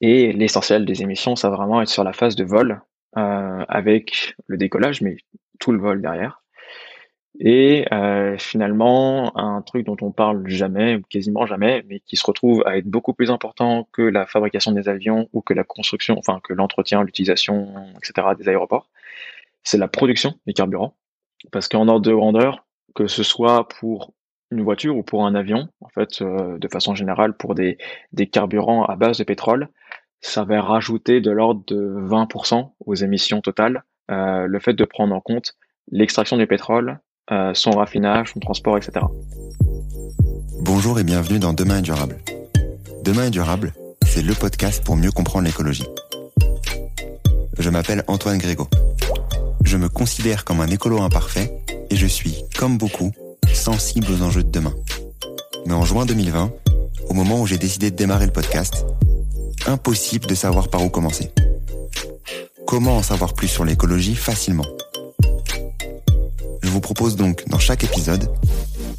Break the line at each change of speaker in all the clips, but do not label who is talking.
Et l'essentiel des émissions, ça va vraiment être sur la phase de vol, euh, avec le décollage, mais tout le vol derrière. Et euh, finalement, un truc dont on parle jamais, quasiment jamais, mais qui se retrouve à être beaucoup plus important que la fabrication des avions ou que la construction, enfin que l'entretien, l'utilisation, etc. des aéroports, c'est la production des carburants. Parce qu'en ordre de grandeur, que ce soit pour une voiture ou pour un avion, en fait, euh, de façon générale, pour des, carburants à base de pétrole, ça va rajouter de l'ordre de 20% aux émissions totales. Euh, le fait de prendre en compte l'extraction du pétrole, euh, son raffinage, son transport, etc.
Bonjour et bienvenue dans Demain est durable. Demain est durable, c'est le podcast pour mieux comprendre l'écologie. Je m'appelle Antoine Grégo. Je me considère comme un écolo imparfait et je suis, comme beaucoup, sensible aux enjeux de demain. Mais en juin 2020, au moment où j'ai décidé de démarrer le podcast, impossible de savoir par où commencer. Comment en savoir plus sur l'écologie facilement? Je vous propose donc dans chaque épisode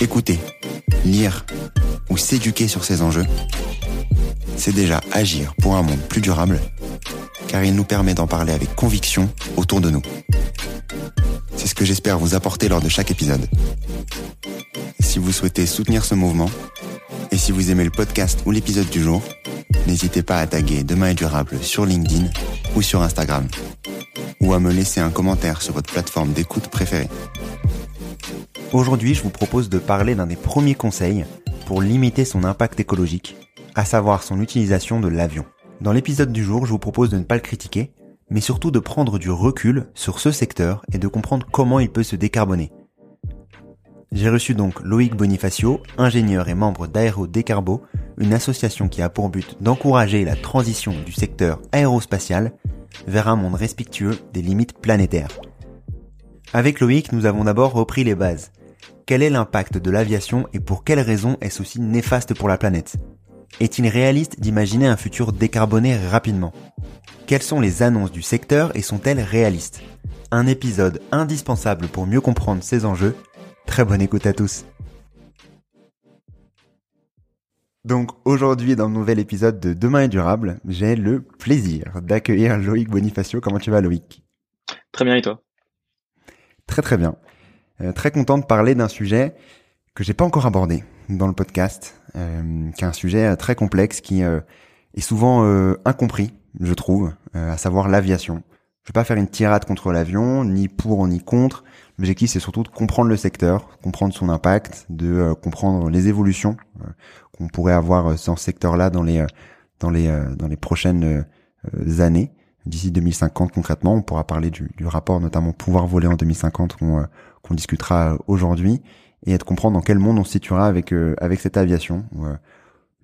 Écouter, lire ou s'éduquer sur ces enjeux, c'est déjà agir pour un monde plus durable, car il nous permet d'en parler avec conviction autour de nous. C'est ce que j'espère vous apporter lors de chaque épisode. Si vous souhaitez soutenir ce mouvement, et si vous aimez le podcast ou l'épisode du jour, n'hésitez pas à taguer Demain est durable sur LinkedIn ou sur Instagram, ou à me laisser un commentaire sur votre plateforme d'écoute préférée. Aujourd'hui, je vous propose de parler d'un des premiers conseils pour limiter son impact écologique, à savoir son utilisation de l'avion. Dans l'épisode du jour, je vous propose de ne pas le critiquer, mais surtout de prendre du recul sur ce secteur et de comprendre comment il peut se décarboner. J'ai reçu donc Loïc Bonifacio, ingénieur et membre d'Aéro Décarbo, une association qui a pour but d'encourager la transition du secteur aérospatial vers un monde respectueux des limites planétaires. Avec Loïc, nous avons d'abord repris les bases. Quel est l'impact de l'aviation et pour quelles raisons est-ce aussi néfaste pour la planète? Est-il réaliste d'imaginer un futur décarboné rapidement? Quelles sont les annonces du secteur et sont-elles réalistes? Un épisode indispensable pour mieux comprendre ces enjeux. Très bonne écoute à tous. Donc aujourd'hui, dans le nouvel épisode de Demain est durable, j'ai le plaisir d'accueillir Loïc Bonifacio. Comment tu vas Loïc?
Très bien et toi?
Très très bien. Euh, très content de parler d'un sujet que j'ai pas encore abordé dans le podcast, euh, qui est un sujet euh, très complexe qui est souvent incompris, je trouve, à savoir l'aviation. Je vais pas faire une tirade contre l'avion, ni pour ni contre. L'objectif, c'est surtout de comprendre le secteur, comprendre son impact, de comprendre les évolutions qu'on pourrait avoir dans ce secteur-là dans les dans les dans les prochaines années d'ici 2050 concrètement. On pourra parler du, du, rapport notamment pouvoir voler en 2050 qu'on qu'on discutera aujourd'hui et de comprendre dans quel monde on se situera avec euh, avec cette aviation, euh,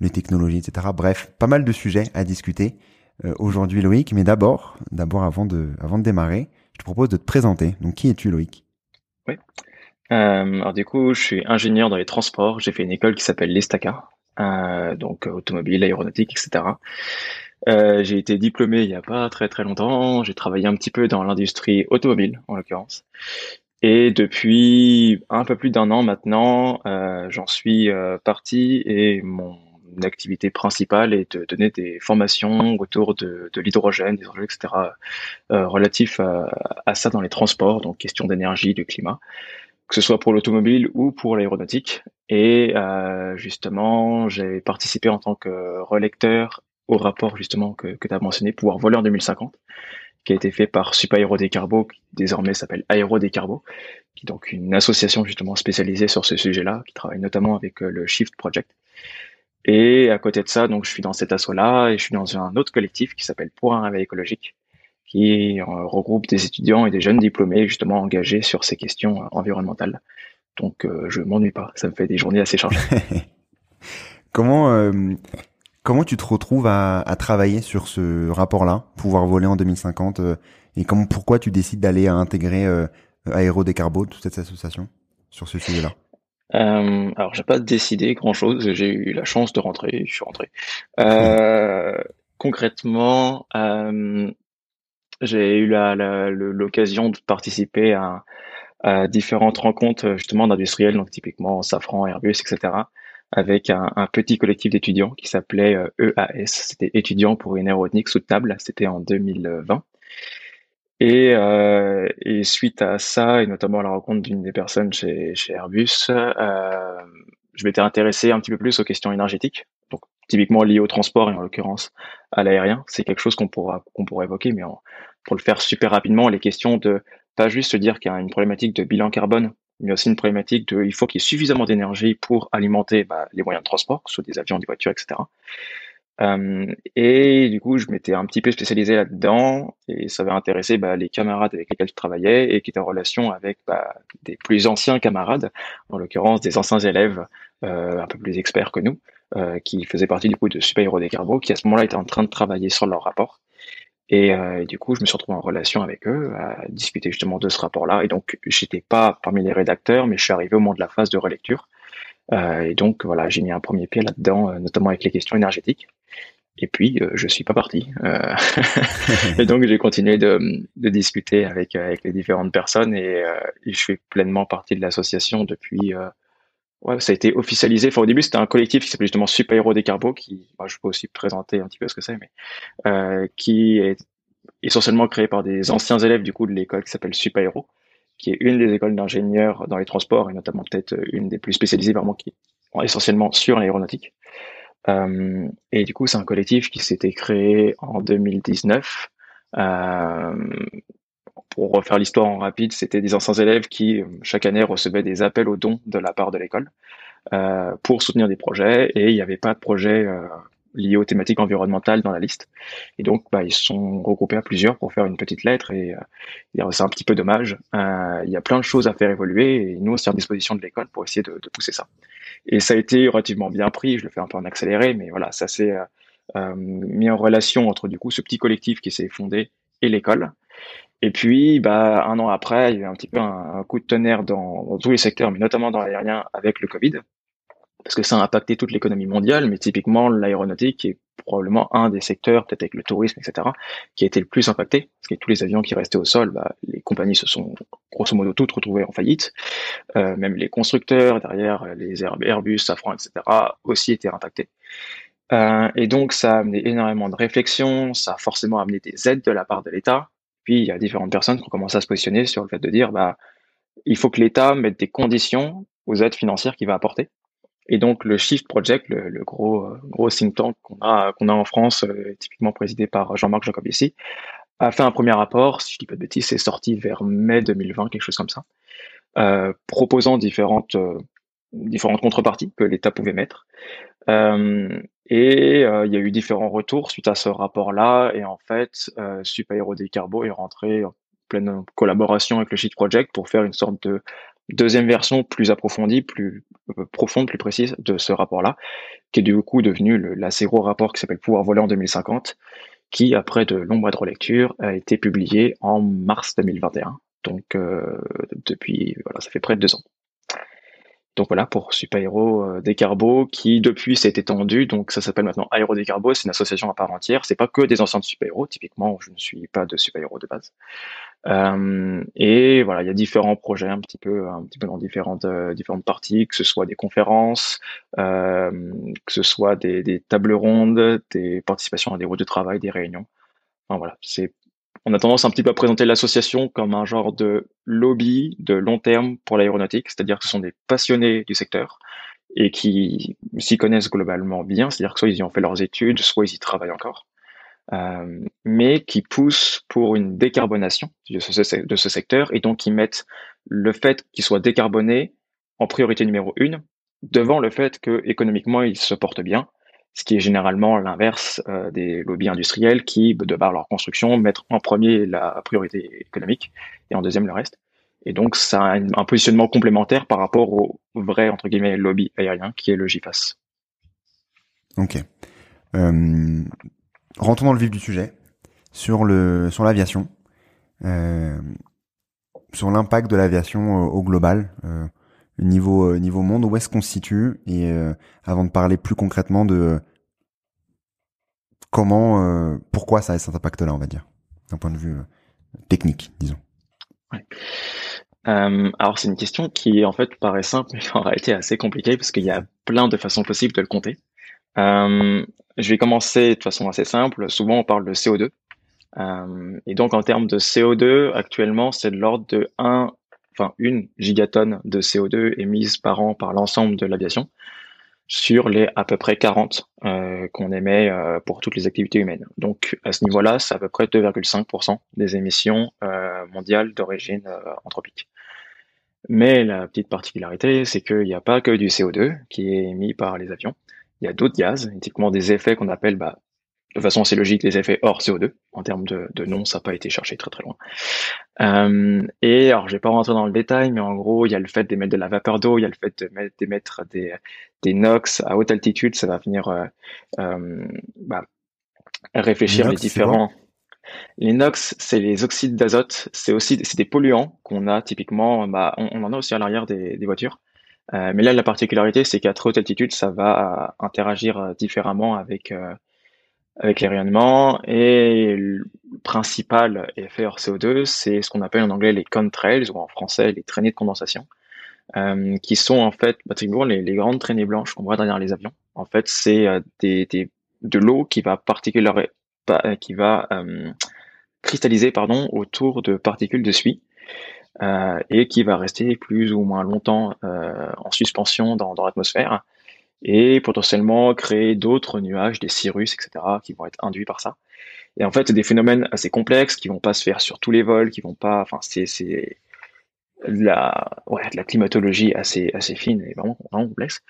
les technologies, etc. Bref, pas mal de sujets à discuter euh, aujourd'hui, Loïc. Mais d'abord, d'abord avant de avant de démarrer, je te propose de te présenter. Donc, qui es-tu, Loïc?
Oui. alors du coup, je suis ingénieur dans les transports. J'ai fait une école qui s'appelle l'Estaca, donc automobile, aéronautique, etc. Euh, j'ai été diplômé il y a pas très très longtemps. J'ai travaillé un petit peu dans l'industrie automobile, en l'occurrence. Et depuis un peu plus d'un an maintenant, euh, j'en suis euh, parti et mon activité principale est de donner des formations autour de, de l'hydrogène, des enjeux, etc., euh, relatifs à, ça dans les transports, donc question d'énergie, du climat, que ce soit pour l'automobile ou pour l'aéronautique. Et euh, justement, j'ai participé en tant que relecteur au rapport justement que, tu as mentionné, Pouvoir voler en 2050, qui a été fait par Super Aéro Décarbo, qui désormais s'appelle Aéro Décarbo, qui est donc une association justement spécialisée sur ce sujet-là, qui travaille notamment avec euh, le Shift Project. Et à côté de ça, donc je suis dans cet assaut-là et je suis dans un autre collectif qui s'appelle Pour un réveil écologique, qui euh, regroupe des étudiants et des jeunes diplômés justement engagés sur ces questions euh, environnementales. Donc je m'ennuie pas, ça me fait des journées assez chargées.
Comment Comment tu te retrouves à, travailler sur ce rapport-là, pouvoir voler en 2050, et comment, pourquoi tu décides d'aller intégrer Aéro Décarbo, toute cette association, sur ce sujet-là?
Euh, alors, j'ai pas décidé grand-chose. J'ai eu la chance de rentrer. Je suis rentré. Euh, concrètement, euh, j'ai eu l'occasion de participer à, différentes rencontres justement d'industriels, donc typiquement Safran, Airbus, etc., avec un, petit collectif d'étudiants qui s'appelait EAS. Euh, e C'était étudiants pour une aéronautique soutenable. C'était en 2020. Et, euh, et, suite à ça, et notamment à la rencontre d'une des personnes chez, chez Airbus, euh, je m'étais intéressé un petit peu plus aux questions énergétiques, donc typiquement liées au transport et en l'occurrence à l'aérien. C'est quelque chose qu'on pourra qu'on pourra évoquer, mais pour le faire super rapidement, les questions de pas juste se dire qu'il y a une problématique de bilan carbone, mais aussi une problématique de il faut qu'il y ait suffisamment d'énergie pour alimenter bah, les moyens de transport, que ce soit des avions, des voitures, etc. Euh, et du coup, je m'étais un petit peu spécialisé là-dedans et ça avait intéressé bah, les camarades avec lesquels je travaillais et qui étaient en relation avec bah, des plus anciens camarades, en l'occurrence des anciens élèves euh, un peu plus experts que nous, euh, qui faisaient partie du coup de Super Hero Carbo, qui à ce moment-là étaient en train de travailler sur leur rapport. Et, euh, et, du coup, je me suis retrouvé en relation avec eux, à discuter justement de ce rapport-là. Et donc, j'étais pas parmi les rédacteurs, mais je suis arrivé au moment de la phase de relecture. Euh, et donc voilà, j'ai mis un premier pied là-dedans, notamment avec les questions énergétiques. Et puis euh, je suis pas parti. et donc j'ai continué de, de, discuter avec avec les différentes personnes et, je fais pleinement partie de l'association depuis. ouais, ça a été officialisé. Enfin, au début, c'était un collectif qui s'appelait justement Super Hero Carbo, qui, moi, je peux aussi présenter un petit peu ce que c'est, mais qui est essentiellement créé par des anciens élèves du coup de l'école qui s'appelle Super Hero qui est une des écoles d'ingénieurs dans les transports et notamment peut-être une des plus spécialisées vraiment qui est essentiellement sur l'aéronautique. Euh, et du coup, c'est un collectif qui s'était créé en 2019. Euh, pour refaire l'histoire en rapide, c'était des anciens élèves qui chaque année recevaient des appels aux dons de la part de l'école euh, pour soutenir des projets et il n'y avait pas de projet euh, liés aux thématiques environnementales dans la liste. Et donc, bah, ils sont regroupés à plusieurs pour faire une petite lettre et euh, c'est un petit peu dommage. Euh, il y a plein de choses à faire évoluer et nous, on est à disposition de l'école pour essayer de, de, pousser ça. Et ça a été relativement bien pris. Je le fais un peu en accéléré, mais voilà, ça s'est euh, euh mis en relation entre du coup ce petit collectif qui s'est fondé et l'école. Et puis, bah, un an après, il y a eu un petit peu un, un coup de tonnerre dans, dans, tous les secteurs, mais notamment dans l'aérien avec le Covid parce que ça a impacté toute l'économie mondiale, mais typiquement l'aéronautique est probablement un des secteurs, peut-être avec le tourisme, etc., qui a été le plus impacté, parce que tous les avions qui restaient au sol, bah, les compagnies se sont grosso modo toutes retrouvées en faillite, euh, même les constructeurs derrière, les Airbus, Safran, etc., aussi étaient impactés. Euh, et donc ça a amené énormément de réflexion, ça a forcément amené des aides de la part de l'État, puis il y a différentes personnes qui ont commencé à se positionner sur le fait de dire, bah, il faut que l'État mette des conditions aux aides financières qu'il va apporter. Et donc le Shift Project, le, gros euh, gros think tank qu'on a qu'on a en France, euh, typiquement présidé par Jean-Marc Jacobici, a fait un premier rapport, si je dis pas de bêtises, c'est sorti vers mai 2020, quelque chose comme ça, euh, proposant différentes différentes contreparties que l'État pouvait mettre. et il y a eu différents retours suite à ce rapport-là. Et en fait, euh, Super Carbo est rentré en pleine collaboration avec le Shift Project pour faire une sorte de deuxième version plus approfondie, plus euh, profonde, plus précise de ce rapport-là, qui est du coup devenu l'assez gros rapport qui s'appelle Pouvoir voler en 2050, qui, après de longs mois de relecture, a été publié en mars 2021. Donc euh, depuis, voilà, ça fait près de deux ans. Donc voilà pour Super Hero euh, Décarbo qui depuis s'est étendu. Donc ça s'appelle maintenant Aéro Décarbo, c'est une association à part entière. C'est pas que des anciens de Super Hero. Typiquement, je ne suis pas de Super Hero de base. Euh, et voilà, il y a différents projets un petit peu, un petit peu dans différentes euh, différentes parties, que ce soit des conférences, euh, que ce soit des, des tables rondes, des participations à des groupes de travail, des réunions. Enfin, voilà, c'est on a tendance un petit peu à présenter l'association comme un genre de lobby de long terme pour l'aéronautique, c'est-à-dire que ce sont des passionnés du secteur et qui s'y connaissent globalement bien, c'est-à-dire que soit ils y ont fait leurs études, soit ils y travaillent encore, euh, mais qui poussent pour une décarbonation de ce, secteur et donc qui mettent le fait qu'il soit décarboné en priorité numéro une devant le fait que économiquement il se porte bien ce qui est généralement l'inverse euh, des lobbies industriels qui, de par leur construction, mettent en premier la priorité économique et en deuxième le reste. Et donc, ça a un positionnement complémentaire par rapport au vrai, entre guillemets, lobby aérien qui est le GIFAS.
Ok. Euh, rentrons dans le vif du sujet sur le sur l'aviation, euh, sur l'impact de l'aviation au, global, euh, niveau niveau monde. Où est-ce qu'on se situe Et avant de parler plus concrètement de comment, pourquoi ça a cet impact-là, on va dire, d'un point de vue technique, disons.
Euh, alors c'est une question qui en fait paraît simple, mais en réalité assez compliquée parce qu'il y a plein de façons possibles de le compter. Euh, je vais commencer de façon assez simple. Souvent on parle de CO2. Euh, et donc en termes de CO2, actuellement c'est de l'ordre de 1, une gigatonne de CO2 émise par an par l'ensemble de l'aviation sur les à peu près 40 euh, qu'on émet euh, pour toutes les activités humaines. Donc à ce niveau-là, c'est à peu près 2,5% des émissions euh, mondiales d'origine anthropique. Mais la petite particularité, c'est qu'il n'y a pas que du CO2 qui est émis par les avions. Il y a d'autres gaz, typiquement des effets qu'on appelle bah, de façon assez logique les effets hors CO2. En termes de, de nom, ça n'a pas été cherché très très loin. Euh, et alors, je vais pas rentrer dans le détail, mais en gros, il y a le fait d'émettre de la vapeur d'eau, il y a le fait d'émettre des, des NOx à haute altitude, ça va venir euh, euh, bah, réfléchir les, différents. Les NOx, c'est les oxydes d'azote, c'est aussi c'est des polluants qu'on a typiquement, bah, on, en a aussi à l'arrière des, des voitures. Mais là, la particularité, c'est qu'à trop haute altitude, ça va interagir différemment avec avec les rayonnements et le principal effet hors CO2, c'est ce qu'on appelle en anglais les contrails ou en français les traînées de condensation, euh, qui sont en fait bah, les, les, grandes traînées blanches qu'on voit derrière les avions. En fait, c'est euh, des, des, de l'eau qui va particulier, qui va euh, cristalliser pardon autour de particules de suie. Euh, et qui va rester plus ou moins longtemps euh, en suspension dans, dans l'atmosphère et potentiellement créer d'autres nuages, des cirrus, etc., qui vont être induits par ça. Et en fait, c'est des phénomènes assez complexes qui vont pas se faire sur tous les vols, qui vont pas, enfin, c'est, la, ouais, de la climatologie assez, assez fine et vraiment, vraiment complexe.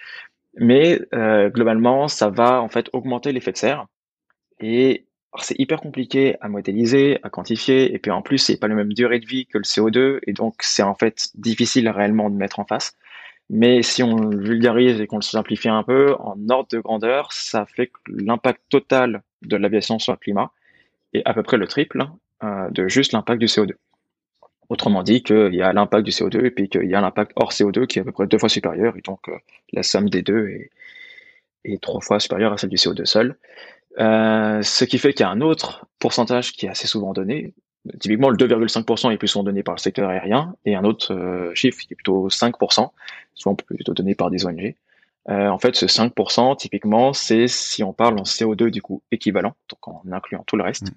Mais euh, globalement, ça va en fait augmenter l'effet de serre. Et c'est hyper compliqué à modéliser, à quantifier, et puis en plus, c'est pas la même durée de vie que le CO2, et donc c'est en fait difficile réellement de mettre en face. Mais si on vulgarise et qu'on le simplifie un peu, en ordre de grandeur, ça fait que l'impact total de l'aviation sur le climat est à peu près le triple euh, de juste l'impact du CO2. Autrement dit, qu'il y a l'impact du CO2 et puis qu'il y a l'impact hors CO2 qui est à peu près deux fois supérieur, et donc euh, la somme des deux est, est, trois fois supérieure à celle du CO2 seul. Euh, ce qui fait qu'il y a un autre pourcentage qui est assez souvent donné, Typiquement, le 2,5% est plus souvent donné par le secteur aérien et un autre euh, chiffre qui est plutôt 5%, souvent plutôt donné par des ONG. Euh, en fait, ce 5%, typiquement, c'est si on parle en CO2 du coup équivalent, donc en incluant tout le reste. Mm.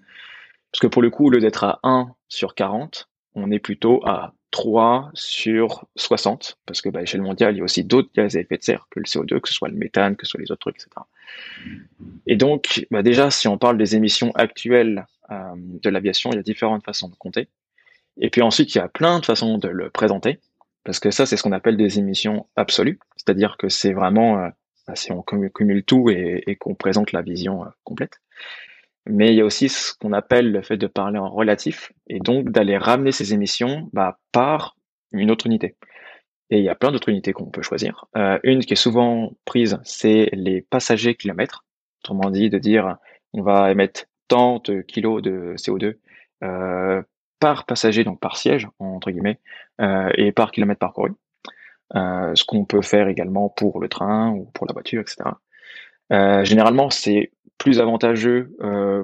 Parce que pour le coup, au lieu d'être à 1 sur 40, on est plutôt à 3 sur 60, parce que bah, à l'échelle mondiale, il y a aussi d'autres gaz à effet de serre que le CO2, que ce soit le méthane, que ce soit les autres trucs, etc. Et donc, bah, déjà, si on parle des émissions actuelles de l'aviation, il y a différentes façons de compter. Et puis ensuite, il y a plein de façons de le présenter, parce que ça, c'est ce qu'on appelle des émissions absolues, c'est-à-dire que c'est vraiment, euh, bah, si on cumule tout et, qu'on présente la vision euh, complète. Mais il y a aussi ce qu'on appelle le fait de parler en relatif, et donc d'aller ramener ces émissions bah, par une autre unité. Et il y a plein d'autres unités qu'on peut choisir. une qui est souvent prise, c'est les passagers kilomètres. Autrement dit, de dire, on va émettre tant de kilos de CO2 euh, par passager, donc par siège, entre guillemets, euh, et par kilomètre parcouru. Euh, ce qu'on peut faire également pour le train ou pour la voiture, etc. généralement, c'est plus avantageux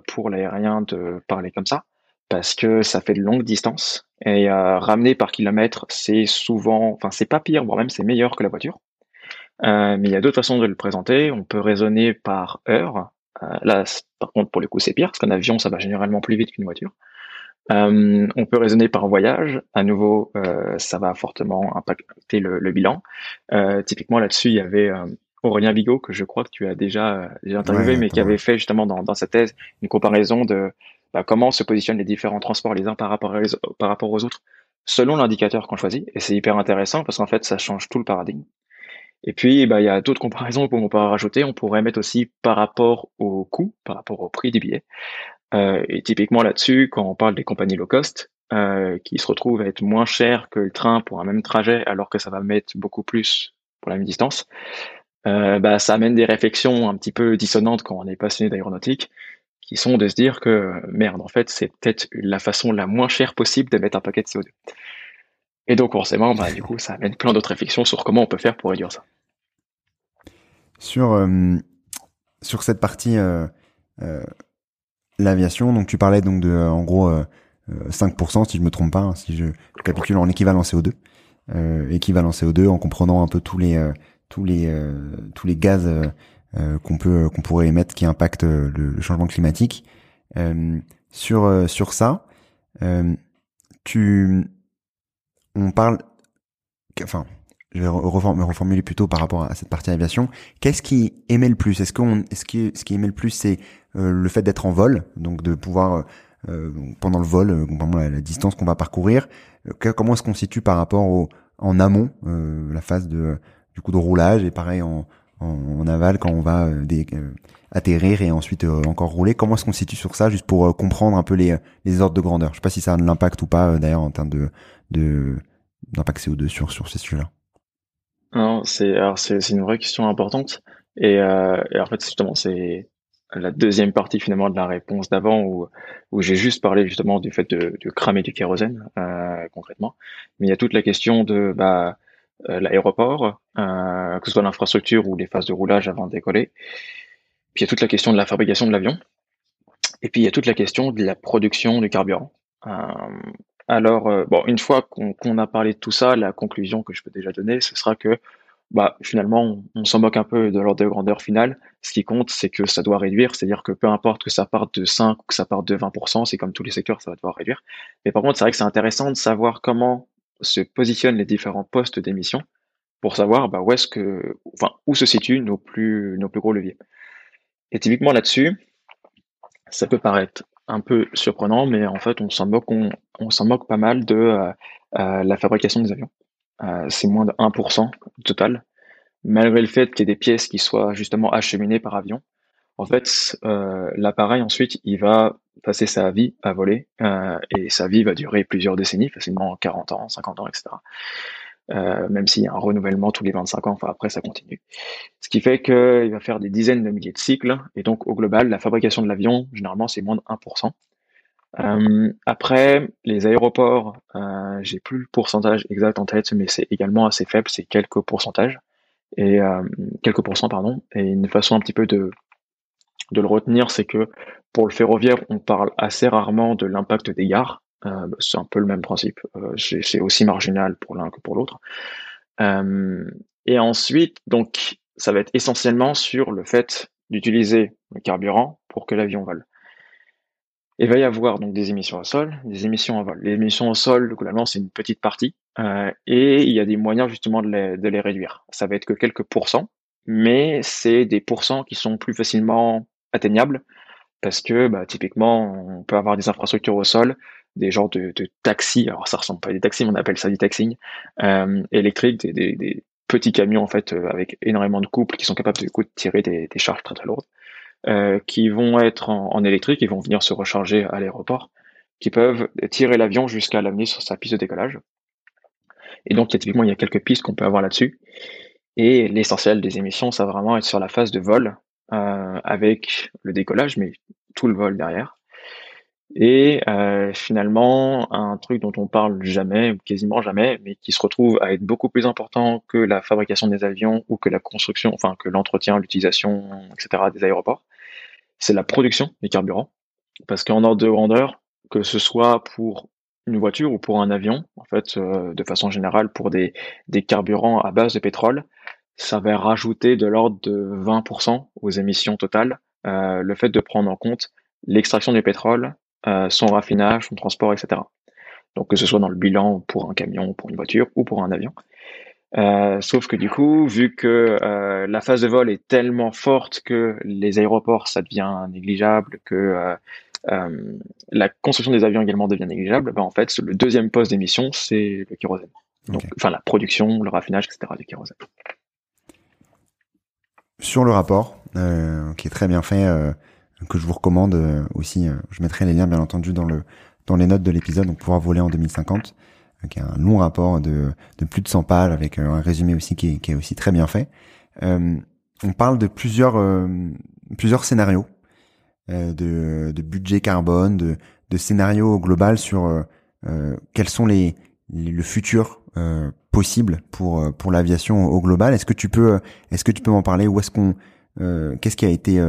pour l'aérien de parler comme ça, parce que ça fait de longues distances, et ramener par kilomètre, c'est souvent, enfin c'est pas pire, voire même c'est meilleur que la voiture. mais il y a d'autres façons de le présenter. On peut raisonner par heure, là, par contre, pour le coup, c'est pire, parce qu'un avion, ça va généralement plus vite qu'une voiture. Euh, on peut raisonner par voyage. À nouveau, euh, ça va fortement impacter le, bilan. typiquement, là-dessus, il y avait Aurélien Bigot, que je crois que tu as déjà, déjà interviewé, mais qui avait fait justement dans, dans sa thèse une comparaison de bah, comment se positionnent les différents transports les uns par rapport, par rapport aux autres selon l'indicateur qu'on choisit. Et c'est hyper intéressant parce qu'en fait, ça change tout le paradigme. Et puis, bah, il y a d'autres comparaisons qu'on peut rajouter. On pourrait mettre aussi par rapport au coût, par rapport au prix des billets. Euh, et typiquement là-dessus, quand on parle des compagnies low cost, euh, qui se retrouvent à être moins chères que le train pour un même trajet, alors que ça va mettre beaucoup plus pour la même distance, bah, ça amène des réflexions un petit peu dissonantes quand on est passionné d'aéronautique, qui sont de se dire que merde, en fait, c'est peut-être la façon la moins chère possible de mettre un paquet de CO2. Et donc forcément, bah, du coup, ça amène plein d'autres réflexions sur comment on peut faire pour réduire ça.
Sur, euh, sur cette partie euh, euh, l'aviation, donc tu parlais donc de en gros 5% si je me trompe pas, hein, si je capitule en équivalent CO2, équivalent CO2 en comprenant un peu tous les tous les tous les gaz qu'on peut qu'on pourrait émettre qui impactent le, changement climatique. sur sur ça, tu on parle, enfin, je vais me reformuler plutôt par rapport à cette partie aviation. Qu'est-ce qui émet le plus? Est-ce qu'on, est-ce qui, ce qui émet le plus, c'est euh, le fait d'être en vol, donc de pouvoir euh, pendant le vol, euh, la, distance qu'on va parcourir. comment est-ce qu'on situe par rapport au en amont, la phase de du coup de roulage et pareil en, en, aval quand on va des, atterrir et ensuite encore rouler? Comment est-ce qu'on situe sur ça, juste pour comprendre un peu les, les ordres de grandeur? Je sais pas si ça a de l'impact ou pas d'ailleurs en termes de d'impact CO2 sur sur ces sujets-là
Non, c'est alors c'est une vraie question importante et, euh, et en fait justement c'est la deuxième partie finalement de la réponse d'avant où où j'ai juste parlé justement du fait de, de cramer du kérosène euh, concrètement, mais il y a toute la question de bah euh, l'aéroport, euh, que ce soit l'infrastructure ou les phases de roulage avant de décoller. Puis il y a toute la question de la fabrication de l'avion. Et puis il y a toute la question de la production du carburant. Euh, alors, euh, bon, une fois qu'on a parlé de tout ça, la conclusion que je peux déjà donner, ce sera que bah, finalement, on, s'en moque un peu de l'ordre de grandeur finale. Ce qui compte, c'est que ça doit réduire, c'est-à-dire que peu importe que ça parte de 5 ou que ça parte de 20%, c'est comme tous les secteurs, ça va devoir réduire. Mais par contre, c'est vrai que c'est intéressant de savoir comment se positionnent les différents postes d'émission pour savoir bah, où que, enfin, où se situent nos plus gros leviers. Et typiquement là-dessus, ça peut paraître un peu surprenant, mais en fait, on s'en moque, pas mal de euh, euh, la fabrication des avions. Euh, c'est moins de 1% total, malgré le fait qu'il y ait des pièces qui soient justement acheminées par avion. En fait, l'appareil ensuite, il va passer sa vie à voler et sa vie va durer plusieurs décennies, facilement 40 ans, 50 ans, etc. Euh, même s'il y a un renouvellement tous les 25 ans, enfin après ça continue. Ce qui fait qu'il va faire des dizaines de milliers de cycles, et donc au global, la fabrication de l'avion, généralement, c'est moins de 1%. Euh, après, les aéroports, euh, j'ai plus le pourcentage exact en tête, mais c'est également assez faible, c'est quelques pourcentages, et quelques pourcents, pardon. Et une façon un petit peu de, de le retenir, c'est que pour le ferroviaire, on parle assez rarement de l'impact des gares, euh, c'est un peu le même principe. Euh, c'est aussi marginal pour l'un que pour l'autre. Euh, et ensuite, donc, ça va être essentiellement sur le fait d'utiliser le carburant pour que l'avion vole. Il va y avoir donc des émissions au sol, des émissions en vol. Les émissions au sol, globalement, c'est une petite partie, et il y a des moyens justement de les, de les réduire. Ça va être que quelques pourcents, mais c'est des pourcents qui sont plus facilement atteignables parce que bah, typiquement, on peut avoir des infrastructures au sol des genres de, de taxis, alors ça ressemble pas à des taxis, mais on appelle ça du taxing, euh, électriques, des, petits camions en fait euh, avec énormément de couples qui sont capables de, coup, de tirer des, charges très très lourdes, euh, qui vont être en, en, électrique, ils vont venir se recharger à l'aéroport, qui peuvent tirer l'avion jusqu'à l'amener sur sa piste de décollage. Et donc, typiquement, il y a quelques pistes qu'on peut avoir là-dessus. Et l'essentiel des émissions, ça va vraiment être sur la phase de vol, euh, avec le décollage, mais tout le vol derrière. Et euh, finalement, un truc dont on parle jamais, quasiment jamais, mais qui se retrouve à être beaucoup plus important que la fabrication des avions ou que la construction, enfin que l'entretien, l'utilisation, etc. des aéroports, c'est la production des carburants. Parce qu'en ordre de grandeur, que ce soit pour une voiture ou pour un avion, en fait, euh, de façon générale, pour des, des carburants à base de pétrole, ça va rajouter de l'ordre de 20% aux émissions totales. Euh, le fait de prendre en compte l'extraction du pétrole, son raffinage, son transport, etc. Donc que ce soit dans le bilan pour un camion, pour une voiture ou pour un avion. Euh, sauf que du coup, vu que euh, la phase de vol est tellement forte que les aéroports, ça devient négligeable, que la construction des avions également devient négligeable, ben en fait, le deuxième poste d'émission, c'est le kérosène. Donc, Enfin, la production, le raffinage, etc. du kérosène.
Sur le rapport, qui est très bien fait, que je vous recommande euh, aussi. Euh, je mettrai les liens bien entendu dans le dans les notes de l'épisode, donc pouvoir voler en 2050, qui est un long rapport de, de plus de 100 pages avec euh, un résumé aussi qui est, qui est aussi très bien fait. on parle de plusieurs plusieurs scénarios de, de budget carbone, de, de scénarios global sur quels sont les, le futur possible pour pour l'aviation au global. Est-ce que tu peux est-ce que tu peux m'en parler? Où est-ce qu'on qu'est-ce qui a été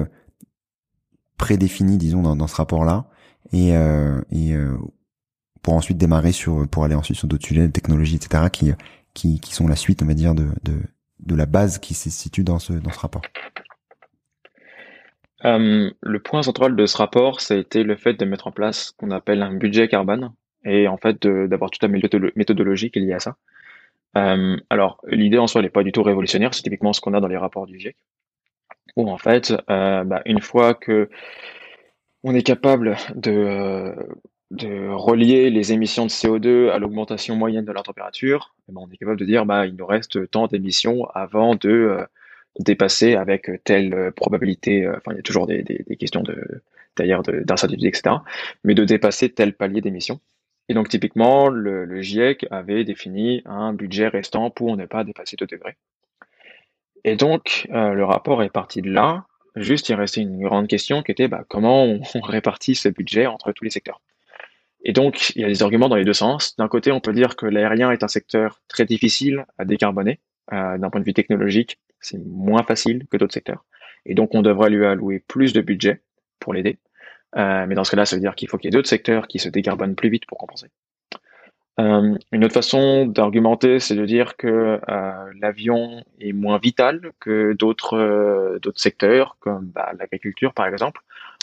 prédéfini, disons, dans, ce rapport-là, et, euh, et euh, pour ensuite démarrer sur, pour aller ensuite sur d'autres sujets, de technologie, etc., qui, sont la suite, on va dire, de, la base qui se situe dans ce, rapport.
Euh, le point central de ce rapport, ça a été le fait de mettre en place ce qu'on appelle un budget carbone et en fait d'avoir toute la méthodologie qui est liée à ça. Alors, l'idée en soi, elle n'est pas du tout révolutionnaire, c'est typiquement ce qu'on a dans les rapports du GIEC où en fait, euh, bah, une fois que on est capable de, de relier les émissions de CO2 à l'augmentation moyenne de la température, eh ben, on est capable de dire bah il nous reste tant d'émissions avant de euh, dépasser avec telle probabilité. Euh, enfin, il y a toujours des, questions de d'incertitude, etc. Mais de dépasser tel palier d'émissions. Et donc typiquement, le, le GIEC avait défini un budget restant pour ne pas dépasser 2 degrés. Et donc, euh, le rapport est parti de là. Juste, il restait une grande question qui était bah, comment on, répartit ce budget entre tous les secteurs? Et donc, il y a des arguments dans les deux sens. D'un côté, on peut dire que l'aérien est un secteur très difficile à décarboner. Euh, D'un point de vue technologique, c'est moins facile que d'autres secteurs. Et donc, on devrait lui allouer plus de budget pour l'aider. Euh, mais dans ce cas-là, ça veut dire qu'il faut qu'il y ait d'autres secteurs qui se décarbonent plus vite pour compenser. Euh, une autre façon d'argumenter, c'est de dire que euh, l'avion est moins vital que d'autres euh, secteurs, comme bah, l'agriculture par exemple,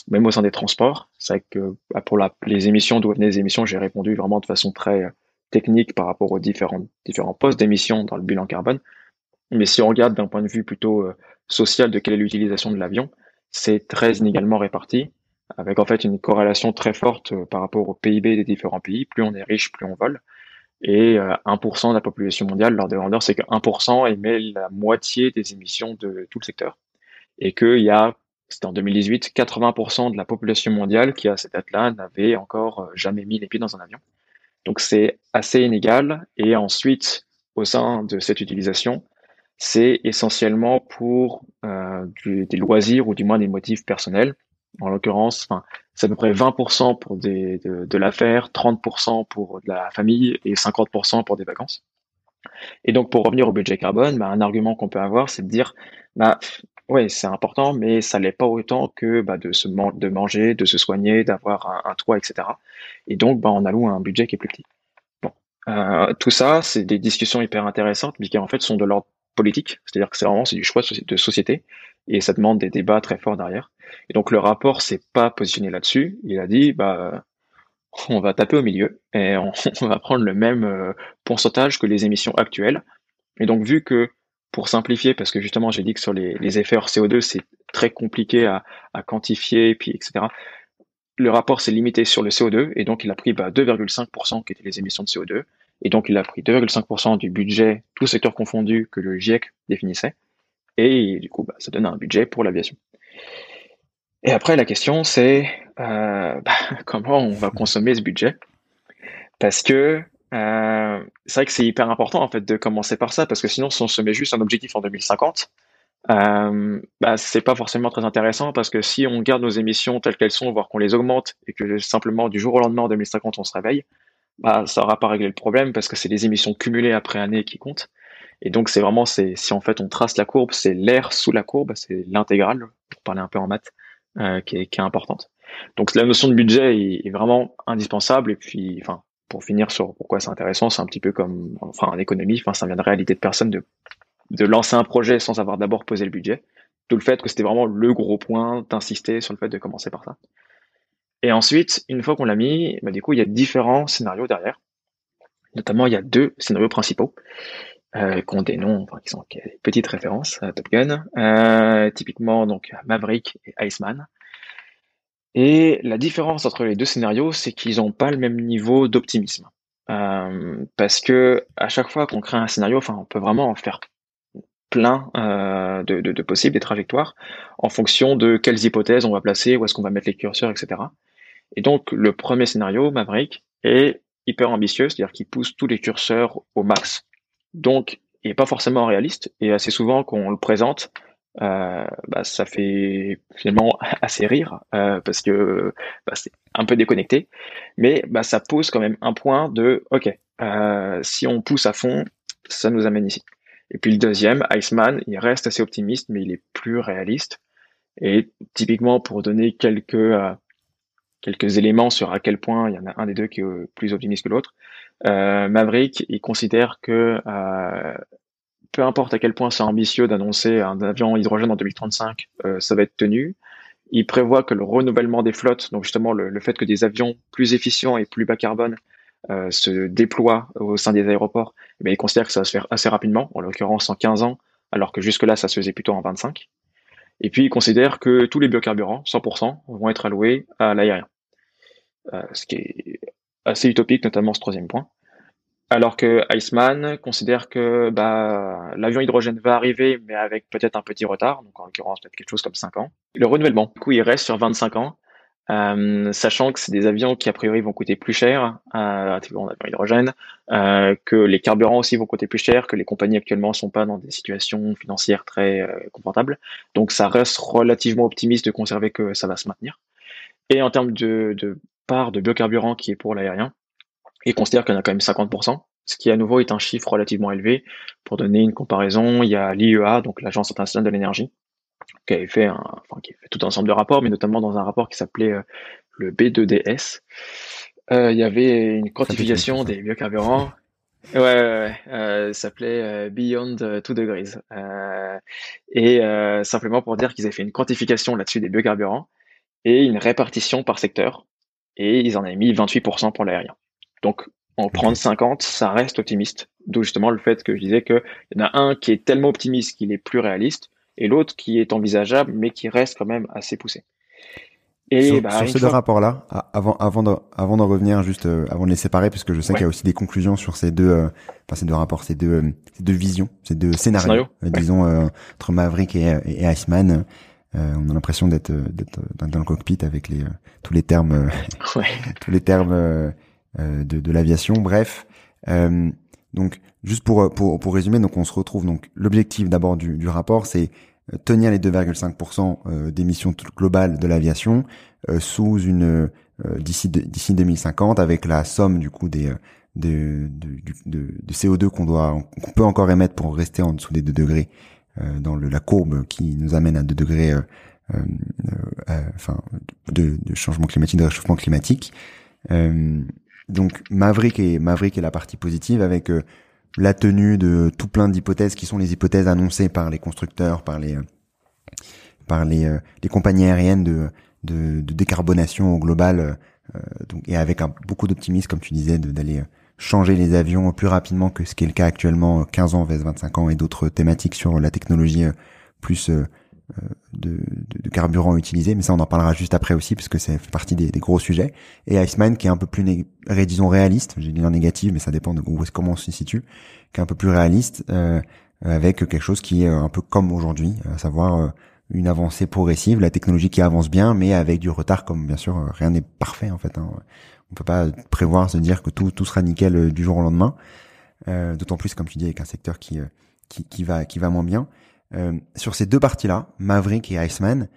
même au sein des transports. C'est vrai que bah, pour la, les émissions, d'où venaient les émissions, j'ai répondu vraiment de façon très technique par rapport aux différents différents postes d'émissions dans le bilan carbone. Mais si on regarde d'un point de vue plutôt social de quelle est l'utilisation de l'avion, c'est très inégalement réparti avec en fait une corrélation très forte euh, par rapport au PIB des différents pays. Plus on est riche, plus on vole. Et 1% euh, de la population mondiale, leur de grandeur, c'est que 1% émet la moitié des émissions de tout le secteur. Et qu'il y a, c'était en 2018, 80% de la population mondiale qui, à cette date-là, n'avait encore euh, jamais mis les pieds dans un avion. Donc c'est assez inégal. Et ensuite, au sein de cette utilisation, c'est essentiellement pour euh, des loisirs ou du moins des motifs personnels en l'occurrence, enfin, c'est à peu près 20% pour de, l'affaire, 30% pour de la famille et 50% pour des vacances. Et donc, pour revenir au budget carbone, bah, un argument qu'on peut avoir, c'est de dire, bah, ouais, c'est important, mais ça l'est pas autant que bah, de se manger, de se soigner, d'avoir un, toit, etc. Et donc, bah, on alloue un budget qui est plus petit. Bon, euh, tout ça, c'est des discussions hyper intéressantes, mais qui en fait sont de l'ordre politique, c'est-à-dire que c'est vraiment du choix de société et ça demande des débats très forts derrière. Et donc le rapport s'est pas positionné là-dessus. Il a dit bah on va taper au milieu et on, va prendre le même euh, pourcentage que les émissions actuelles. Et donc vu que pour simplifier, parce que justement j'ai dit que sur les, effets hors CO2 c'est très compliqué à, quantifier, puis etc. Le rapport s'est limité sur le CO2 et donc il a pris bah, 2,5% qui étaient les émissions de CO2 et donc il a pris 2,5% du budget, tout secteur confondu, que le GIEC définissait et du coup bah, ça donne un budget pour l'aviation. Et après, la question, c'est euh, bah, comment on va consommer ce budget? Parce que euh, c'est vrai que c'est hyper important en fait de commencer par ça, parce que sinon, si on se met juste un objectif en 2050, euh, bah, c'est pas forcément très intéressant, parce que si on garde nos émissions telles qu'elles sont, voire qu'on les augmente, et que simplement du jour au lendemain en 2050 on se réveille, bah, ça n'aura pas réglé le problème, parce que c'est les émissions cumulées après année qui comptent. Et donc c'est vraiment, c'est si en fait on trace la courbe, c'est l'air sous la courbe, c'est l'intégrale, pour parler un peu en maths. Euh, qui, est, qui, est, importante. Donc la notion de budget est, vraiment indispensable. Et puis, enfin, pour finir sur pourquoi c'est intéressant, c'est un petit peu comme, enfin, en économie, enfin, ça viendrait à l'idée de personne de, de lancer un projet sans avoir d'abord posé le budget. Tout le fait que c'était vraiment le gros point d'insister sur le fait de commencer par ça. Et ensuite, une fois qu'on l'a mis, bah, du coup, il y a différents scénarios derrière. Notamment, il y a deux scénarios principaux euh, qui ont des noms, enfin, qui sont des petites références à Top Gun, euh, typiquement donc Maverick et Iceman. Et la différence entre les deux scénarios, c'est qu'ils n'ont pas le même niveau d'optimisme. Euh, parce que à chaque fois qu'on crée un scénario, on peut vraiment en faire plein de, de, de, possibles, des trajectoires, en fonction de quelles hypothèses on va placer, où est-ce qu'on va mettre les curseurs, etc. Et donc, le premier scénario, Maverick, est hyper ambitieux, c'est-à-dire qu'il pousse tous les curseurs au max. Donc, est pas forcément réaliste et assez souvent quand on le présente, euh, bah, ça fait finalement assez rire euh, parce que bah, c'est un peu déconnecté, mais bah, ça pose quand même un point de ok, euh, si on pousse à fond, ça nous amène ici. Et puis le deuxième, Iceman, il reste assez optimiste, mais il est plus réaliste. Et typiquement, pour donner quelques euh, quelques éléments sur à quel point il y en a un des deux qui est plus optimiste que l'autre, euh, Maverick, il considère que euh, peu importe à quel point c'est ambitieux d'annoncer un avion hydrogène en 2035, euh, ça va être tenu. Il prévoit que le renouvellement des flottes, donc justement le, fait que des avions plus efficients et plus bas carbone euh, se déploient au sein des aéroports, eh il considère que ça va se faire assez rapidement, en l'occurrence en 15 ans, alors que jusque-là ça se faisait plutôt en 25. Et puis il considère que tous les biocarburants, 100%, vont être alloués à l'aérien. Euh, ce qui est assez utopique, notamment ce troisième point. Alors que Iceman considère que bah, l'avion hydrogène va arriver, mais avec peut-être un petit retard, donc en l'occurrence peut-être quelque chose comme 5 ans. Le renouvellement, du coup, il reste sur 25 ans, euh, sachant que c'est des avions qui a priori vont coûter plus cher, euh, avion hydrogène, euh, que les carburants aussi vont coûter plus cher, que les compagnies actuellement sont pas dans des situations financières très euh, confortables. Donc ça reste relativement optimiste de conserver que ça va se maintenir. Et en termes de, de part de biocarburant qui est pour l'aérien, il considère qu'il y en a quand même 50%, ce qui à nouveau est un chiffre relativement élevé. Pour donner une comparaison, il y a l'IEA, donc l'Agence internationale de l'énergie, qui avait fait, un, enfin, qui a fait tout un ensemble de rapports, mais notamment dans un rapport qui s'appelait euh, le B2DS. Euh, il y avait une quantification des biocarburants. Ouais, ouais, euh, ça s'appelait euh, Beyond 2 Degrees. et simplement pour dire qu'ils avaient fait une quantification là-dessus des biocarburants et une répartition par secteur. Et ils en avaient mis 28% pour l'aérien. Donc, en prendre 50, ça reste optimiste. D'où justement le fait que je disais qu'il y en a un qui est tellement optimiste qu'il est plus réaliste, et l'autre qui est envisageable, mais qui reste quand même assez poussé.
Et sur, bah, ces deux rapports-là, avant avant de, avant d'en revenir juste euh, avant de les séparer, parce que je sais qu'il y a aussi des conclusions sur ces deux, euh, enfin ces deux rapports, ces deux, euh, ces deux visions, ces deux scénarios, disons entre Maverick et, et, Iceman. on a l'impression d'être dans le cockpit avec les tous les termes, tous les termes euh, de, de l'aviation. Bref, euh, donc juste pour, pour pour résumer, donc on se retrouve donc l'objectif d'abord du, du rapport, c'est euh, tenir les 2,5% d'émissions globales de l'aviation sous une d'ici d'ici 2050 avec la somme du coup des de, de, de, de CO2 qu'on doit qu'on peut encore émettre pour rester en dessous des 2 degrés dans le, la courbe qui nous amène à 2 degrés euh, enfin de, de, changement climatique de réchauffement climatique. Euh, donc Maverick est Maverick est la partie positive avec euh, la tenue de tout plein d'hypothèses qui sont les hypothèses annoncées par les constructeurs, par les euh, par les, euh, les compagnies aériennes de, de, de décarbonation au global, donc, et avec beaucoup d'optimisme, comme tu disais, d'aller changer les avions plus rapidement que ce qui est le cas actuellement, 15 ans vs 25 ans, et d'autres thématiques sur la technologie plus euh, de, de, carburant utilisé, mais ça on en parlera juste après aussi parce que fait partie des, des gros sujets. Et Iceman qui est un peu plus, disons réaliste, j'ai dit en négatif, mais ça dépend de où, comment on se situe, qui est un peu plus réaliste, euh, avec quelque chose qui est un peu comme aujourd'hui, à savoir euh, une avancée progressive, la technologie qui avance bien, mais avec du retard, comme bien sûr rien n'est parfait en fait. Hein. On peut pas prévoir se dire que tout, tout sera nickel du jour au lendemain. Euh, D'autant plus, comme tu dis, avec un secteur qui, qui, qui va qui va moins bien. Euh, sur ces deux parties-là, Maverick et Iceman,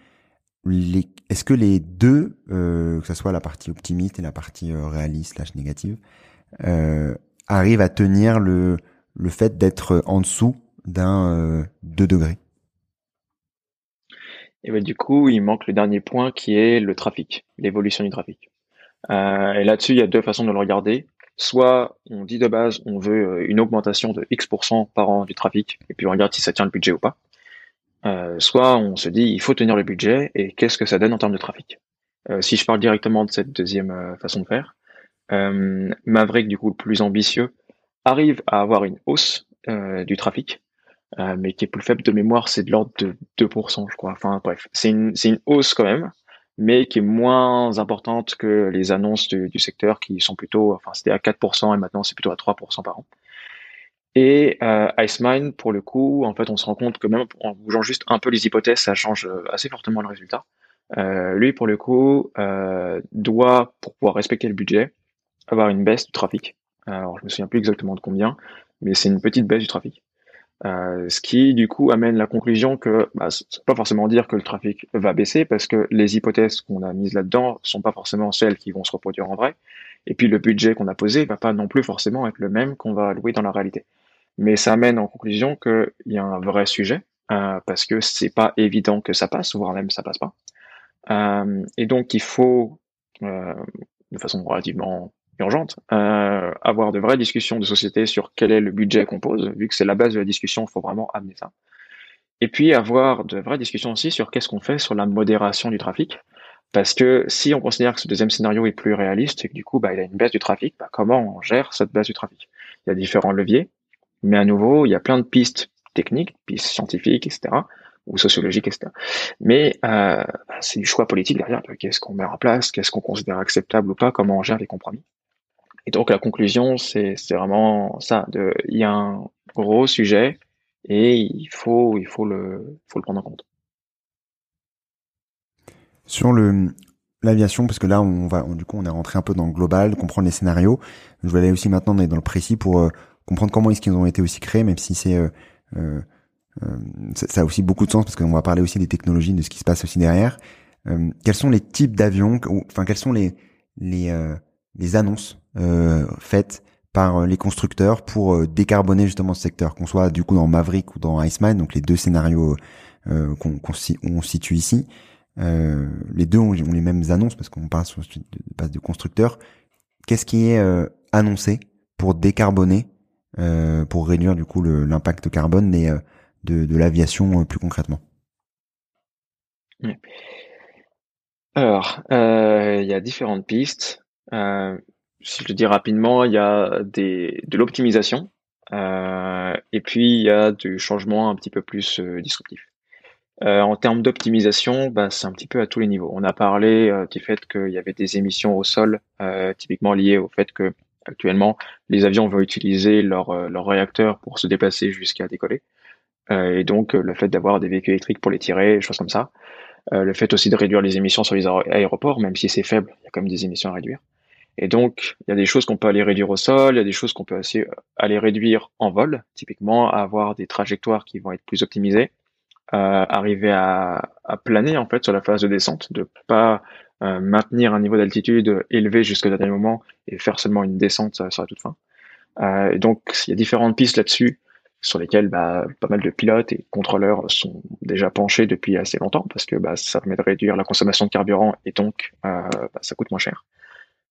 est-ce que les deux, euh, que ce soit la partie optimiste et la partie euh, réaliste slash négative, euh, arrivent à tenir le, le fait d'être en dessous d'un 2 degrés?
Et ben, du coup, il manque le dernier point qui est le trafic, l'évolution du trafic. Et là-dessus, il y a deux façons de le regarder. Soit on dit de base on veut euh, une augmentation de X% par an du trafic, et puis on regarde si ça tient le budget ou pas. Euh, soit on se dit il faut tenir le budget et qu'est-ce que ça donne en termes de trafic? Euh, si je parle directement de cette deuxième façon de faire, Maverick du coup le plus ambitieux arrive à avoir une hausse du trafic, mais qui est plus faible de mémoire, c'est de l'ordre de 2%, je crois. Enfin bref, c'est une, une hausse quand même, mais qui est moins importante que les annonces du, secteur qui sont plutôt, enfin c'était à 4% et maintenant c'est plutôt à 3% par an. Et euh, pour le coup, en fait, on se rend compte que même en bougeant juste un peu les hypothèses, ça change euh, assez fortement le résultat. Euh, lui, pour le coup, euh, doit, pour pouvoir respecter le budget, avoir une baisse du trafic. Alors, je me souviens plus exactement de combien, mais c'est une petite baisse du trafic. Euh, ce qui du coup amène la conclusion que bah, ça pas forcément dire que le trafic va baisser parce que les hypothèses qu'on a mises là-dedans sont pas forcément celles qui vont se reproduire en vrai. Et puis le budget qu'on a posé va pas non plus forcément être le même qu'on va allouer dans la réalité. Mais ça amène en conclusion qu'il y a un vrai sujet euh, parce que c'est pas évident que ça passe, voire même ça passe pas. Euh, et donc il faut, euh, de façon relativement urgente, euh, avoir de vraies discussions de société sur quel est le budget qu'on pose, vu que c'est la base de la discussion, il faut vraiment amener ça. Et puis avoir de vraies discussions aussi sur qu'est-ce qu'on fait sur la modération du trafic, parce que si on considère que ce deuxième scénario est plus réaliste et que du coup bah, il y a une baisse du trafic, bah, comment on gère cette baisse du trafic? Il y a différents leviers, mais à nouveau il y a plein de pistes techniques, pistes scientifiques, etc ou sociologique, etc. Mais euh, c'est du choix politique derrière. Qu'est-ce qu'on met en place Qu'est-ce qu'on considère acceptable ou pas Comment on gère les compromis Et donc la conclusion, c'est vraiment ça. Il y a un gros sujet et il faut, il faut le, faut le prendre en compte.
Sur le l'aviation, parce que là, on va, du coup, on est rentré un peu dans le global, comprendre les scénarios. Je vais aller aussi maintenant dans le précis pour euh, comprendre comment est-ce qu'ils ont été aussi créés, même si c'est euh, euh euh, ça, a aussi beaucoup de sens parce qu'on va parler aussi des technologies, de ce qui se passe aussi derrière. Euh, quels sont les types d'avions, enfin quelles sont les les, les annonces faites par les constructeurs pour décarboner justement ce secteur, qu'on soit du coup dans Maverick ou dans Iceman, donc les deux scénarios qu'on qu situe ici. les deux ont, les mêmes annonces parce qu'on parle sur de base de constructeurs. Qu'est-ce qui est annoncé pour décarboner, pour réduire du coup l'impact carbone des de, l'aviation euh, plus concrètement?
Alors, euh, il y a différentes pistes. Euh, si je le dis rapidement, il y a des, de l'optimisation et puis il y a du changement un petit peu plus disruptif. en termes d'optimisation, bah, c'est un petit peu à tous les niveaux. On a parlé du fait qu'il y avait des émissions au sol, typiquement liées au fait que actuellement les avions vont utiliser leur, leur réacteur pour se déplacer jusqu'à décoller. Euh, et donc euh, le fait d'avoir des véhicules électriques pour les tirer, choses comme ça. Euh, le fait aussi de réduire les émissions sur les aéroports, même si c'est faible, il y a quand même des émissions à réduire. Et donc, il y a des choses qu'on peut aller réduire au sol, il y a des choses qu'on peut aussi aller réduire en vol, typiquement avoir des trajectoires qui vont être plus optimisées, euh, arriver à, planer en fait sur la phase de descente, de pas euh, maintenir un niveau d'altitude élevé jusqu'au dernier moment et faire seulement une descente sur la toute fin. Euh, et donc, il y a différentes pistes là-dessus sur lesquels bah, pas mal de pilotes et contrôleurs sont déjà penchés depuis assez longtemps parce que bah, ça permet de réduire la consommation de carburant et donc euh, bah, ça coûte moins cher.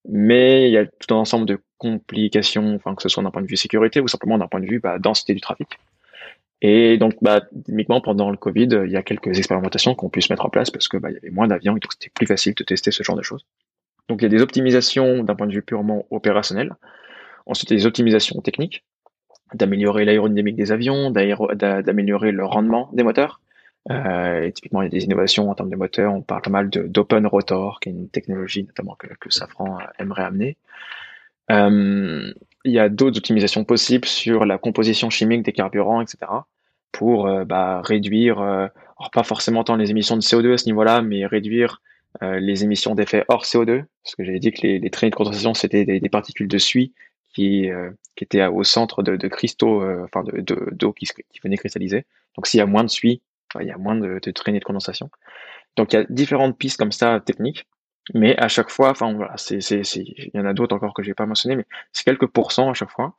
Mais il y a tout un ensemble de complications, enfin que ce soit d'un point de vue sécurité ou simplement d'un point de vue bah, densité du trafic. Et donc, bah, typiquement pendant le Covid, il y a quelques expérimentations qu'on puisse mettre en place parce que bah, il y avait moins d'avions et donc c'était plus facile de tester ce genre de choses. Donc il y a des optimisations d'un point de vue purement opérationnel. Ensuite, il y a des optimisations techniques d'améliorer l'aérodynamique des avions, d'améliorer le rendement des moteurs. Euh, et typiquement, il y a des innovations en termes de moteurs. On parle pas mal d'open rotor, qui est une technologie notamment que, que Safran aimerait amener. Euh, il y a d'autres optimisations possibles sur la composition chimique des carburants, etc. pour euh, bah, réduire, euh, alors pas forcément tant les émissions de CO2 à ce niveau-là, mais réduire euh, les émissions d'effet hors CO2, parce que j'avais dit que les, les traînées de condensation, c'était des, des, particules de suie qui, euh, qui était au centre de, de cristaux, euh, enfin de d'eau qui, qui venait cristalliser. Donc s'il y a moins de suie, il y a moins de, traînées de condensation. Donc il y a différentes pistes comme ça techniques, mais à chaque fois, enfin voilà, c'est c'est il y en a d'autres encore que j'ai pas mentionné, mais c'est quelques pourcents à chaque fois.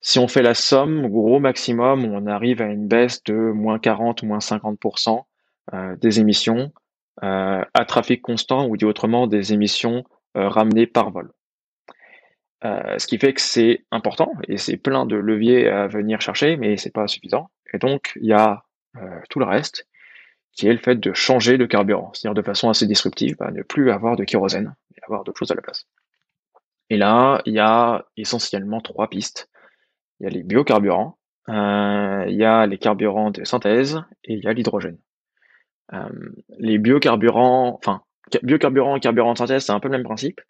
Si on fait la somme, gros maximum, on arrive à une baisse de moins 40, moins 50% euh, des émissions euh, à trafic constant, ou dit autrement, des émissions euh, ramenées par vol. Ce qui fait que c'est important et c'est plein de leviers à venir chercher, mais c'est pas suffisant. Et donc il y a euh, tout le reste, qui est le fait de changer de carburant, c'est-à-dire de façon assez disruptive, bah, ne plus avoir de kérosène, mais avoir d'autres choses à la place. Et là, il y a essentiellement trois pistes. Il y a les biocarburants, euh, il y a les carburants de synthèse et il y a l'hydrogène. Euh, les biocarburants, enfin, biocarburants et carburants de synthèse, c'est un peu le même principe.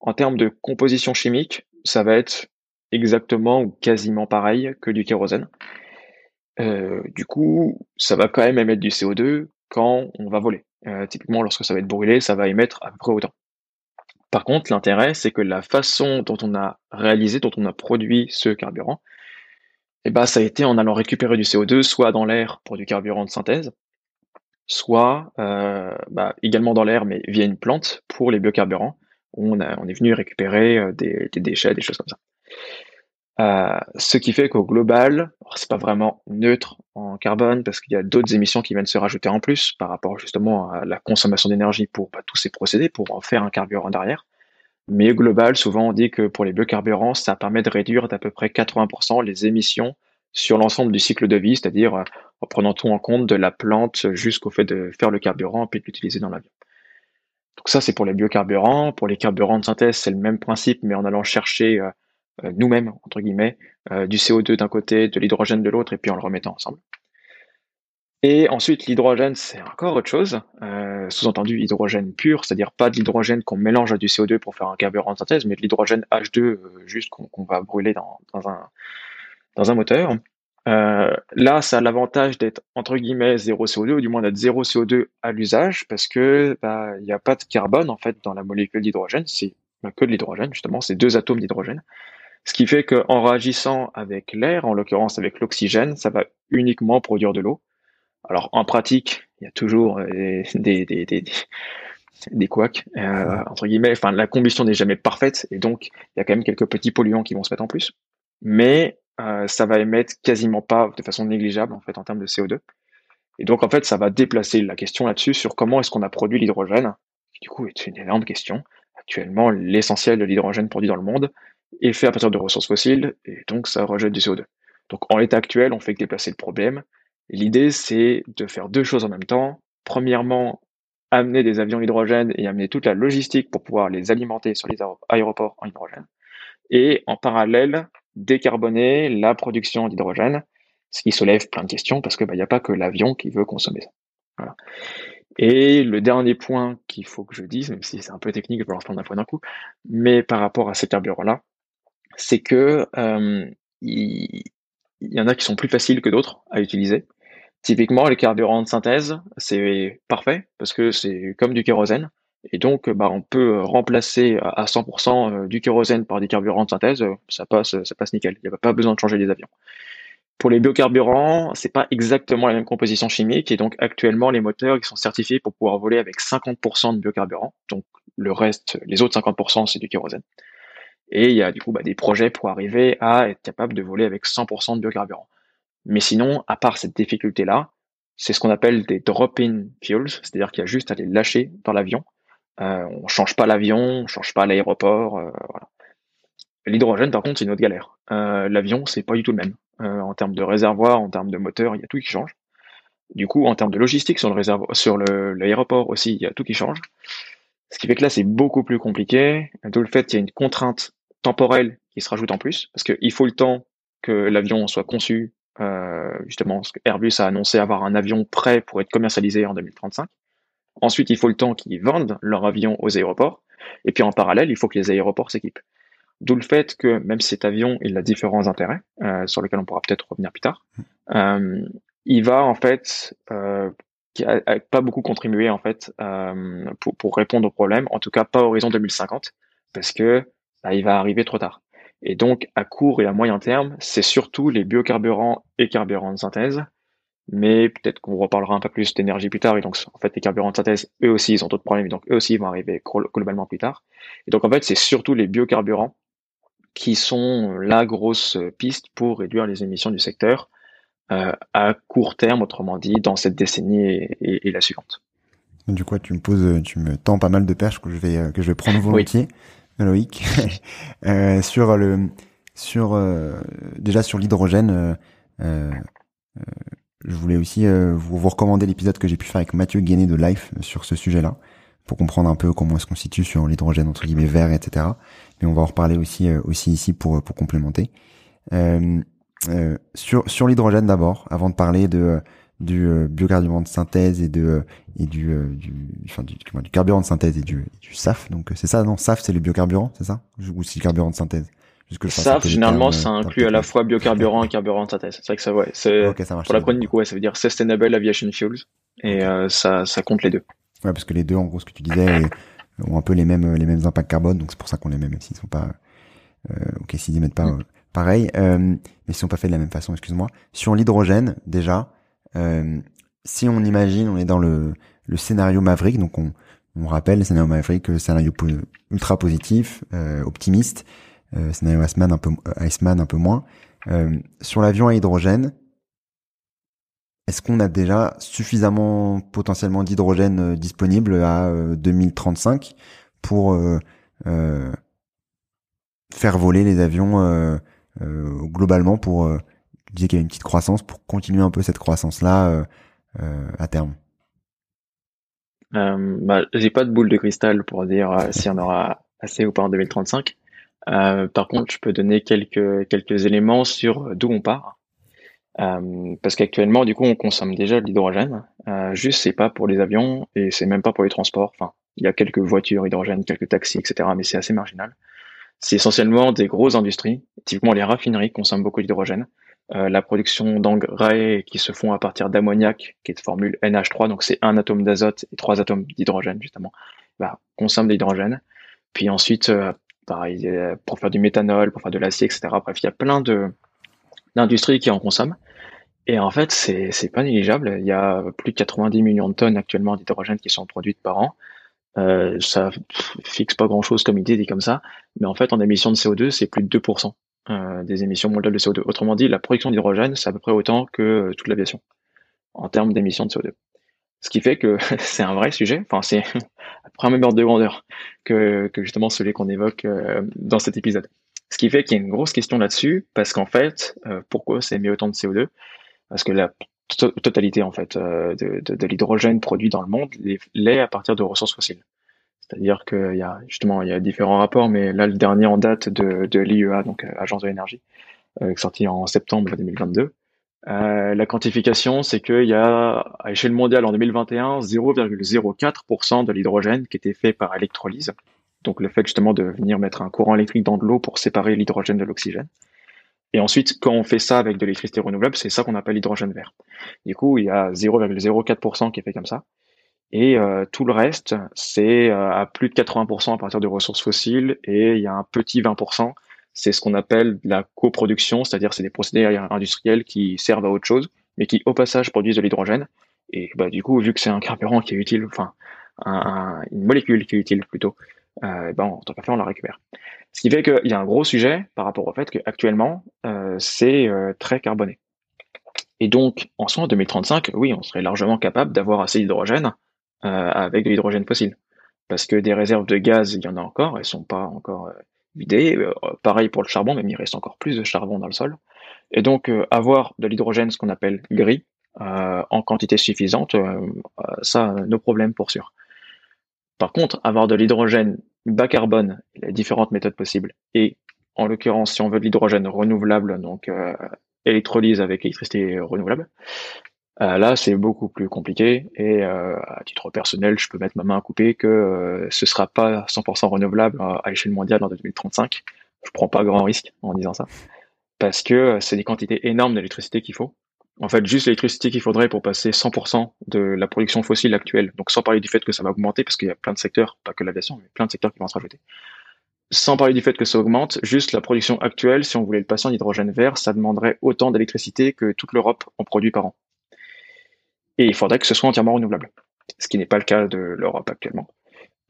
En termes de composition chimique, ça va être exactement ou quasiment pareil que du kérosène. Euh, du coup, ça va quand même émettre du CO2 quand on va voler. Euh, typiquement, lorsque ça va être brûlé, ça va émettre à peu près autant. Par contre, l'intérêt, c'est que la façon dont on a réalisé, dont on a produit ce carburant, Et bah, ça a été en allant récupérer du CO2, soit dans l'air pour du carburant de synthèse, soit euh, bah, également dans l'air, mais via une plante pour les biocarburants. Où on, est venu récupérer des, déchets, des choses comme ça. Euh, ce qui fait qu'au global, c'est pas vraiment neutre en carbone parce qu'il y a d'autres émissions qui viennent se rajouter en plus par rapport justement à la consommation d'énergie pour bah, tous ces procédés, pour en faire un carburant derrière. Mais au global, souvent on dit que pour les biocarburants, ça permet de réduire d'à peu près 80% les émissions sur l'ensemble du cycle de vie, c'est-à-dire euh, en prenant tout en compte de la plante jusqu'au fait de faire le carburant et de l'utiliser dans l'avion. Donc ça, c'est pour les biocarburants. Pour les carburants de synthèse, c'est le même principe, mais en allant chercher euh, nous-mêmes, entre guillemets, du CO2 d'un côté, de l'hydrogène de l'autre, et puis en le remettant ensemble. Et ensuite, l'hydrogène, c'est encore autre chose, sous-entendu hydrogène pur, c'est-à-dire pas de l'hydrogène qu'on mélange à du CO2 pour faire un carburant de synthèse, mais de l'hydrogène H2 juste qu'on va brûler dans, un, moteur. Euh, là, ça a l'avantage d'être entre guillemets zéro CO2 ou du moins d'être zéro CO2 à l'usage parce que bah, il n'y a pas de carbone en fait dans la molécule d'hydrogène, c'est bah, que de l'hydrogène justement, c'est deux atomes d'hydrogène. Ce qui fait qu'en réagissant avec l'air, en l'occurrence avec l'oxygène, ça va uniquement produire de l'eau. Alors en pratique, il y a toujours euh, des, des, des, des couacs, euh, entre guillemets. Enfin, la combustion n'est jamais parfaite et donc il y a quand même quelques petits polluants qui vont se mettre en plus. Mais euh, ça va émettre quasiment pas de façon négligeable en fait en termes de CO2. Et donc en fait, ça va déplacer la question là-dessus sur comment est-ce qu'on a produit l'hydrogène, qui du coup est une énorme question. Actuellement, l'essentiel de l'hydrogène produit dans le monde est fait à partir de ressources fossiles et donc ça rejette du CO2. Donc en l'état actuel, on fait que déplacer le problème. L'idée, c'est de faire deux choses en même temps. Premièrement, amener des avions hydrogène et amener toute la logistique pour pouvoir les alimenter sur les aéroports en hydrogène. Et en parallèle, décarboner la production d'hydrogène, ce qui soulève plein de questions parce qu'il bah, n'y a pas que l'avion qui veut consommer ça. Et le dernier point qu'il faut que je dise, même si c'est un peu technique, je vais prendre un point d'un coup, mais par rapport à ces carburants-là, c'est que il, y en a qui sont plus faciles que d'autres à utiliser. Typiquement, les carburants de synthèse, c'est parfait parce que c'est comme du kérosène. Et donc, bah, on peut remplacer à 100% euh, du kérosène par des carburants de synthèse, ça passe, ça passe nickel. Il n'y a pas besoin de changer les avions. Pour les biocarburants, c'est pas exactement la même composition chimique, et donc actuellement, les moteurs ils sont certifiés pour pouvoir voler avec 50% de biocarburants. Donc le reste, les autres 50%, c'est du kérosène. Et il y a du coup bah, des projets pour arriver à être capable de voler avec 100% de biocarburants. Mais sinon, à part cette difficulté-là, c'est ce qu'on appelle des drop-in fuels, c'est-à-dire qu'il y a juste à les lâcher dans l'avion euh, on change pas l'avion, on change pas l'aéroport. Euh. L'hydrogène, par contre, c'est une autre galère. Euh, l'avion, c'est pas du tout le même. en termes de réservoir, en termes de moteur, il y a tout qui change. Du coup, en termes de logistique sur le sur l'aéroport aussi, il y a tout qui change. Ce qui fait que là, c'est beaucoup plus compliqué. D'où le fait qu'il y a une contrainte temporelle qui se rajoute en plus, parce qu'il faut le temps que l'avion soit conçu. Euh, justement, Airbus a annoncé avoir un avion prêt pour être commercialisé en 2035. Ensuite, il faut le temps qu'ils vendent leur avion aux aéroports. Et puis en parallèle, il faut que les aéroports s'équipent. D'où le fait que même cet avion, il a différents intérêts, euh, sur lesquels on pourra peut-être revenir plus tard. Euh, il va en fait euh, pas beaucoup contribuer en fait euh, pour, pour, répondre au problème, en tout cas pas horizon 2050, parce que bah, il va arriver trop tard. Et donc à court et à moyen terme, c'est surtout les biocarburants et carburants de synthèse mais peut-être qu'on reparlera un peu plus d'énergie plus tard. Et donc, en fait, les carburants de synthèse, eux aussi, ils ont d'autres problèmes. Donc, eux aussi, ils vont arriver globalement plus tard. Et donc, en fait, c'est surtout les biocarburants qui sont la grosse piste pour réduire les émissions du secteur euh, à court terme, autrement dit, dans cette décennie et, la suivante.
Du coup, tu me poses, tu me tends pas mal de perches que je vais que je vais prendre volontiers, oui. Loïc, euh, sur le sur euh, déjà sur l'hydrogène. Euh, je voulais aussi euh, vous, vous, recommander l'épisode que j'ai pu faire avec Mathieu Guéné de Life euh, sur ce sujet-là, pour comprendre un peu comment on se constitue sur l'hydrogène entre guillemets vert, etc. Mais on va en reparler aussi euh, aussi ici pour pour complémenter. sur sur l'hydrogène d'abord, avant de parler de du biocarburant de synthèse et de et du du enfin du, du, carburant de synthèse et du, du SAF. Donc c'est ça, non SAF c'est le biocarburant, c'est ça? Ou c'est le carburant de synthèse?
Ça, généralement, ça inclut à la fois biocarburant et carburant de synthèse. C'est vrai que ça, ouais. C'est, pour la chronique, du coup, ouais, ça veut dire Sustainable Aviation Fuels. Et euh, ça, ça compte les deux.
Ouais, parce que les deux, en gros, ce que tu disais, ont un peu les mêmes, les mêmes impacts carbone. Donc c'est pour ça qu'on les met, même s'ils sont pas, euh, ok, s'ils y mettent pas mm. pareil, euh, mais ils sont pas faits de la même façon, excuse-moi. Sur l'hydrogène, déjà, si on imagine, on est dans le, le scénario Maverick, donc on, on rappelle le scénario Maverick, scénario ultra positif, optimiste, scénario Iceman un peu, Iceman un peu moins. sur l'avion à hydrogène, est-ce qu'on a déjà suffisamment potentiellement d'hydrogène disponible à 2035 pour faire voler les avions euh, euh, globalement pour euh, dire qu'il y a une petite croissance. Pour continuer un peu cette croissance là à terme.
Euh, bah, j'ai pas de boule de cristal pour dire si on aura assez ou pas en 2035 par contre je peux donner quelques quelques éléments sur d'où on part. Parce qu'actuellement du coup on consomme déjà de l'hydrogène. Juste c'est pas pour les avions et c'est même pas pour les transports. Enfin il y a quelques voitures hydrogène quelques taxis etc mais c'est assez marginal c'est essentiellement des grosses industries. Typiquement, les raffineries consomment beaucoup d'hydrogène. Euh, la production d'engrais qui se font à partir d'ammoniac, qui est de formule NH3, donc c'est un atome d'azote et trois atomes d'hydrogène justement, bah, consomme de l'hydrogène. Puis ensuite, euh, pareil, euh, pour faire du méthanol, pour faire de l'acier, etc. Bref, il y a plein de d'industries qui en consomment. Et en fait, c'est pas négligeable. Il y a plus de 90 millions de tonnes actuellement d'hydrogène qui sont produites par an. Euh, ça fixe pas grand chose comme idée dit comme ça, mais en fait en émissions de CO2 c'est plus de 2% euh, des émissions mondiales de CO2. Autrement dit, la production d'hydrogène c'est à peu près autant que euh, toute l'aviation en termes d'émissions de CO2. Ce qui fait que c'est un vrai sujet, enfin c'est peu même ordre de grandeur que, que justement celui qu'on évoque euh, dans cet épisode. Ce qui fait qu'il y a une grosse question là-dessus, parce qu'en fait, pourquoi ça émet autant de CO2 Parce que la totalité en fait euh, de, l'hydrogène produit dans le monde l'est à partir de ressources fossiles. C'est-à-dire qu'il y a justement il y a différents rapports, mais là le dernier en date de, de l'IEA, donc euh, Agence de l'énergie, euh, sorti en septembre 2022. Euh, la quantification, c'est qu'il y a à échelle mondiale en 2021 0,04% de l'hydrogène qui était fait par électrolyse. Donc le fait justement de venir mettre un courant électrique dans de l'eau pour séparer l'hydrogène de l'oxygène. Et ensuite, quand on fait ça avec de l'électricité renouvelable, c'est ça qu'on appelle l'hydrogène vert. Du coup, il y a 0,04% qui est fait comme ça. Et euh, tout le reste, c'est euh, à plus de 80% à partir de ressources fossiles. Et il y a un petit 20%, c'est ce qu'on appelle la coproduction, c'est-à-dire c'est des procédés industriels qui servent à autre chose, mais qui au passage produisent de l'hydrogène. Et bah, du coup, vu que c'est un carburant qui est utile, enfin une molécule qui est utile plutôt, euh, ben, en tant qu'affaire, on la récupère. Ce qui fait qu'il y a un gros sujet par rapport au fait qu'actuellement, euh, c'est euh, très carboné. Et donc, en soi, en 2035, oui, on serait largement capable d'avoir assez d'hydrogène euh, avec de l'hydrogène fossile. Parce que des réserves de gaz, il y en a encore, elles sont pas encore euh, vidées. Pareil pour le charbon, même il reste encore plus de charbon dans le sol. Et donc, avoir de l'hydrogène, ce qu'on appelle gris, en quantité suffisante, ça, nos problèmes pour sûr. Par contre, avoir de l'hydrogène bas carbone, il y a différentes méthodes possibles. Et en l'occurrence, si on veut de l'hydrogène renouvelable, donc euh, électrolyse avec électricité renouvelable, euh, là c'est beaucoup plus compliqué. Et euh, à titre personnel, je peux mettre ma main à couper que ce sera pas 100% renouvelable à l'échelle mondiale en 2035. Je prends pas grand risque en disant ça, parce que c'est des quantités énormes d'électricité qu'il faut en fait, juste l'électricité qu'il faudrait pour passer 100% de la production fossile actuelle, donc sans parler du fait que ça va augmenter, parce qu'il y a plein de secteurs, pas que l'aviation, mais plein de secteurs qui vont se rajouter. Sans parler du fait que ça augmente, juste la production actuelle, si on voulait le passer en hydrogène vert, ça demanderait autant d'électricité que toute l'Europe en produit par an. Et il faudrait que ce soit entièrement renouvelable, ce qui n'est pas le cas de l'Europe actuellement.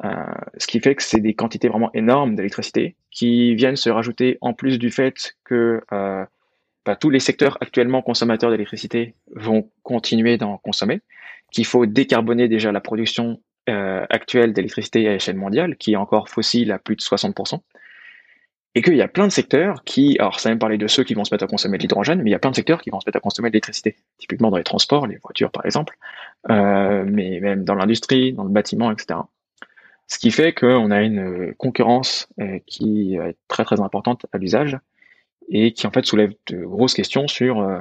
Euh, ce qui fait que c'est des quantités vraiment énormes d'électricité qui viennent se rajouter en plus du fait que euh, bah, tous les secteurs actuellement consommateurs d'électricité vont continuer d'en consommer, qu'il faut décarboner déjà la production euh, actuelle d'électricité à échelle mondiale, qui est encore fossile à plus de 60%, et qu'il y a plein de secteurs qui, alors ça même parler de ceux qui vont se mettre à consommer de l'hydrogène, mais il y a plein de secteurs qui vont se mettre à consommer de l'électricité, typiquement dans les transports, les voitures par exemple, euh, mais même dans l'industrie, dans le bâtiment, etc. Ce qui fait qu'on a une concurrence euh, qui est très très importante à l'usage, et qui en fait soulève de grosses questions sur euh,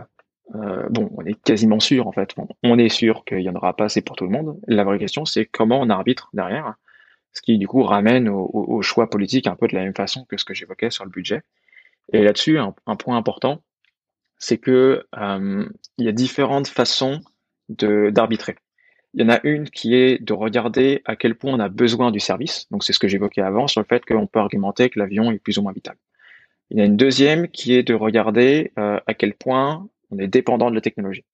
euh, bon, on est quasiment sûr en fait, on est sûr qu'il y en aura pas assez pour tout le monde. La vraie question, c'est comment on arbitre derrière, ce qui du coup ramène au, choix politique un peu de la même façon que ce que j'évoquais sur le budget. Et là-dessus, un, point important, c'est que euh, il y a différentes façons d'arbitrer. Il y en a une qui est de regarder à quel point on a besoin du service. Donc c'est ce que j'évoquais avant sur le fait qu'on peut argumenter que l'avion est plus ou moins vital. Il y a une deuxième qui est de regarder euh, à quel point on est dépendant de la technologie.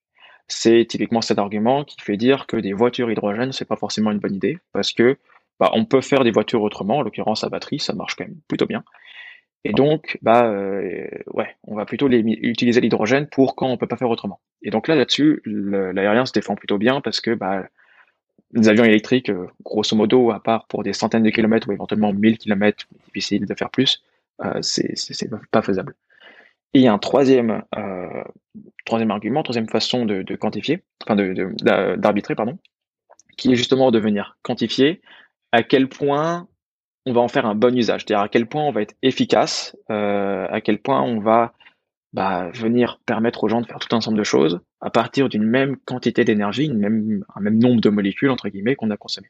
C'est typiquement cet argument qui fait dire que des voitures hydrogène, c'est pas forcément une bonne idée parce que bah, on peut faire des voitures autrement, en l'occurrence à batterie, ça marche quand même plutôt bien. Et donc, bah, euh, ouais, on va plutôt utiliser l'hydrogène pour quand on peut pas faire autrement. Et donc là, là-dessus, l'aérien se défend plutôt bien parce que bah, les avions électriques, euh, grosso modo, à part pour des centaines de kilomètres ou éventuellement 1000 kilomètres, difficile de faire plus, euh, c'est pas faisable. Et il y a un troisième, euh, troisième argument, troisième façon de, de quantifier, enfin d'arbitrer, de, pardon, qui est justement de venir quantifier à quel point on va en faire un bon usage, c'est-à-dire à quel point on va être efficace, euh, à quel point on va bah, venir permettre aux gens de faire tout un ensemble de choses à partir d'une même quantité d'énergie, même, un même nombre de molécules, entre guillemets, qu'on a consommé.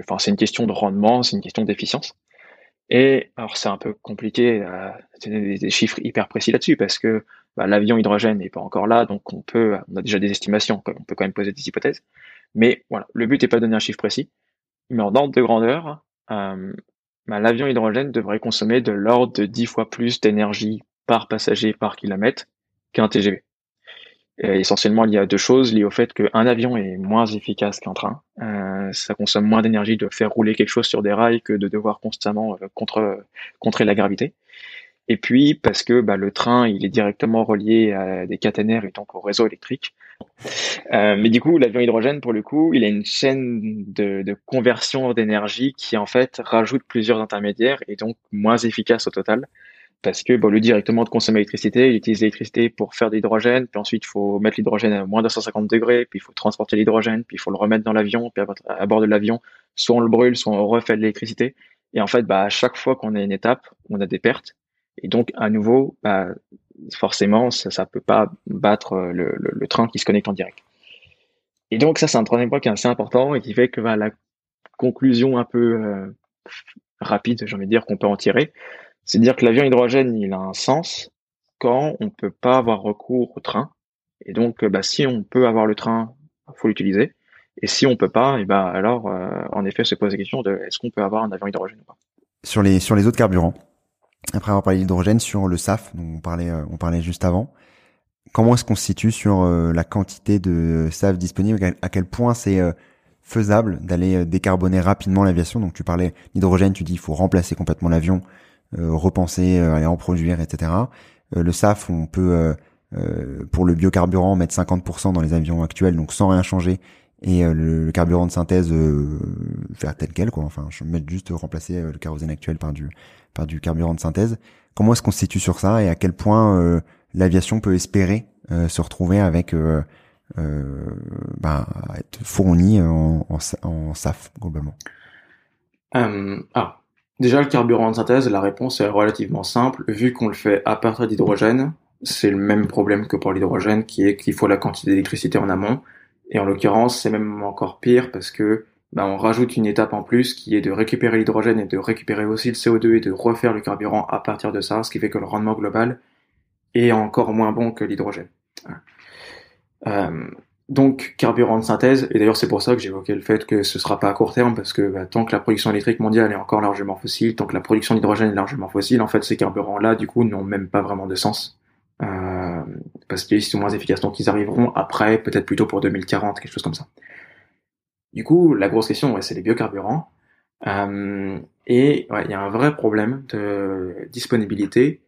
Enfin, c'est une question de rendement, c'est une question d'efficience. Et alors c'est un peu compliqué, euh, des, des, chiffres hyper précis là-dessus parce que bah, l'avion hydrogène n'est pas encore là, donc on peut, on a déjà des estimations, on peut quand même poser des hypothèses. Mais voilà, le but n'est pas de donner un chiffre précis, mais en ordre de grandeur, euh, bah, l'avion hydrogène devrait consommer de l'ordre de 10 fois plus d'énergie par passager par kilomètre qu'un TGV. Et essentiellement lié à deux choses, liées au fait qu'un avion est moins efficace qu'un train. Euh, ça consomme moins d'énergie de faire rouler quelque chose sur des rails que de devoir constamment euh, contre, contrer la gravité. Et puis parce que bah, le train, il est directement relié à des caténaires et donc au réseau électrique. Euh, mais du coup, l'avion hydrogène, pour le coup, il a une chaîne de, de conversion d'énergie qui en fait rajoute plusieurs intermédiaires et donc moins efficace au total parce que bon, au lieu directement de consommer l'électricité, il utilise l'électricité pour faire de l'hydrogène, puis ensuite il faut mettre l'hydrogène à moins de 150 degrés, puis il faut transporter l'hydrogène, puis il faut le remettre dans l'avion, puis à bord de l'avion, soit on le brûle, soit on refait de l'électricité. Et en fait, bah, à chaque fois qu'on a une étape, on a des pertes. Et donc, à nouveau, bah, forcément, ça ne peut pas battre le, le, train qui se connecte en direct. Et donc, ça, c'est un troisième point qui est assez important et qui fait que bah, la conclusion un peu euh, rapide, j'ai envie de dire, qu'on peut en tirer, c'est dire que l'avion hydrogène, il a un sens quand on peut pas avoir recours au train. Et donc, bah, si on peut avoir le train, faut l'utiliser. Et si on peut pas, et bah alors, euh, en effet, se pose la question de est-ce qu'on peut avoir un avion hydrogène ou pas.
Sur les sur les autres carburants, après avoir parlé d'hydrogène, sur le SAF, dont on parlait euh, on parlait juste avant, comment est-ce qu'on se situe sur euh, la quantité de SAF disponible? À quel point c'est faisable d'aller décarboner rapidement l'aviation? Donc tu parlais d'hydrogène, tu dis il faut remplacer complètement l'avion euh, repenser, euh, aller en produire, etc. Euh, le SAF, on peut pour le biocarburant mettre 50% dans les avions actuels, donc sans rien changer, et le, carburant de synthèse faire tel quel quoi. Enfin je mettre juste remplacer le kérosène actuel par du par du carburant de synthèse. Comment est-ce qu'on se situe sur ça et à quel point l'aviation peut espérer se retrouver avec bah, être fourni en, en, en SAF globalement?
Ah Déjà, le carburant de synthèse, la réponse est relativement simple. Vu qu'on le fait à partir d'hydrogène, c'est le même problème que pour l'hydrogène, qui est qu'il faut la quantité d'électricité en amont. Et en l'occurrence, c'est même encore pire parce que bah, on rajoute une étape en plus qui est de récupérer l'hydrogène et de récupérer aussi le CO2 et de refaire le carburant à partir de ça, ce qui fait que le rendement global est encore moins bon que l'hydrogène. Euh, donc carburant de synthèse, et d'ailleurs c'est pour ça que j'évoquais le fait que ce sera pas à court terme, parce que bah, tant que la production électrique mondiale est encore largement fossile, tant que la production d'hydrogène est largement fossile, en fait ces carburants-là, du coup, n'ont même pas vraiment de sens. Euh, parce qu'ils sont moins efficaces, donc ils arriveront après, peut-être plutôt pour 2040, quelque chose comme ça. Du coup, la grosse question, c'est les biocarburants. Euh, et il y a un vrai problème de disponibilité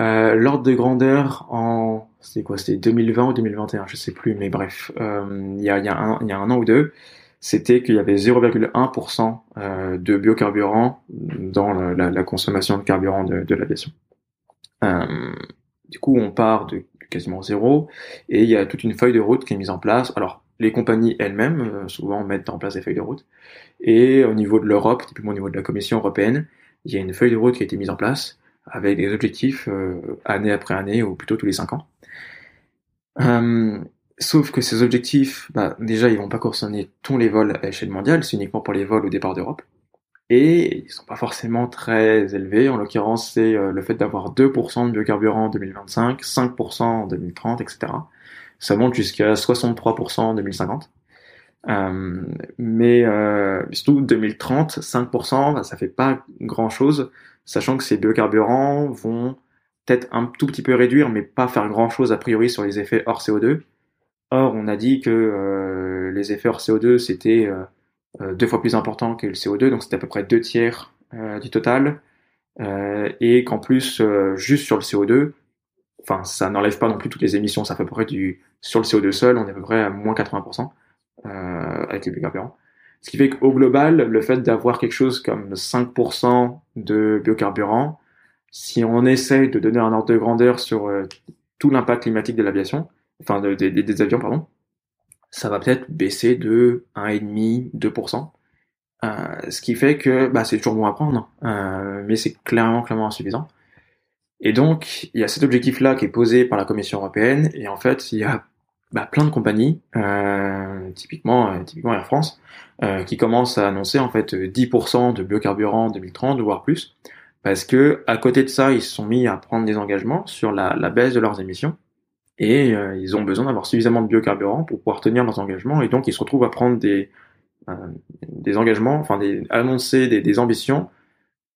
euh, L'ordre de grandeur en c'était quoi? C'était 2020 ou 2021, je sais plus, mais bref, euh, il y, a, y, a y a un an ou deux, c'était qu'il y avait 0,1% euh, de biocarburant dans la, la, consommation de carburant de, de l'aviation. Euh, du coup, on part de quasiment zéro et il y a toute une feuille de route qui est mise en place. Alors, les compagnies elles-mêmes euh, souvent mettent en place des feuilles de route et au niveau de l'Europe, typiquement au niveau de la Commission européenne, il y a une feuille de route qui a été mise en place avec des objectifs euh, année après année ou plutôt tous les cinq ans. Euh, sauf que ces objectifs, bah, déjà, ils vont pas concerner tous les vols à échelle mondiale, c'est uniquement pour les vols au départ d'Europe. Et ils sont pas forcément très élevés. En l'occurrence, c'est euh, le fait d'avoir 2% de biocarburant en 2025, 5% en 2030, etc. Ça monte jusqu'à 63% en 2050.
Euh, mais surtout 2030, 5%, bah, ça fait pas grand chose, sachant que ces biocarburants vont peut-être un tout petit peu réduire, mais pas faire grand chose a priori sur les effets hors CO2. Or, on a dit que euh, les effets hors CO2 c'était euh, euh, deux fois plus important que le CO2, donc c'était à peu près deux tiers du total, et qu'en plus, juste sur le CO2, enfin, ça n'enlève pas non plus toutes les émissions, fait à peu près du sur le CO2 seul, on est à peu près à moins 80% avec les biocarburants. Ce qui fait qu'au global, le fait d'avoir quelque chose comme 5% de biocarburants, si on essaie de donner un ordre de grandeur sur tout l'impact climatique de l'aviation, enfin de, des avions, pardon, ça va peut-être baisser de 1,5, 2%. Euh, ce qui fait que bah, c'est toujours bon à prendre, euh, mais c'est clairement, clairement insuffisant. Et donc, il y a cet objectif-là qui est posé par la Commission européenne, et en fait, il y a bah, plein de compagnies, euh, typiquement, euh, typiquement Air France, euh, qui commencent à annoncer en fait 10% de biocarburant en 2030, voire plus, parce que à côté de ça, ils se sont mis à prendre des engagements sur la, la baisse de leurs émissions et euh, ils ont besoin d'avoir suffisamment de biocarburants pour pouvoir tenir leurs engagements et donc ils se retrouvent à prendre des euh, des engagements, enfin des annoncer des, des ambitions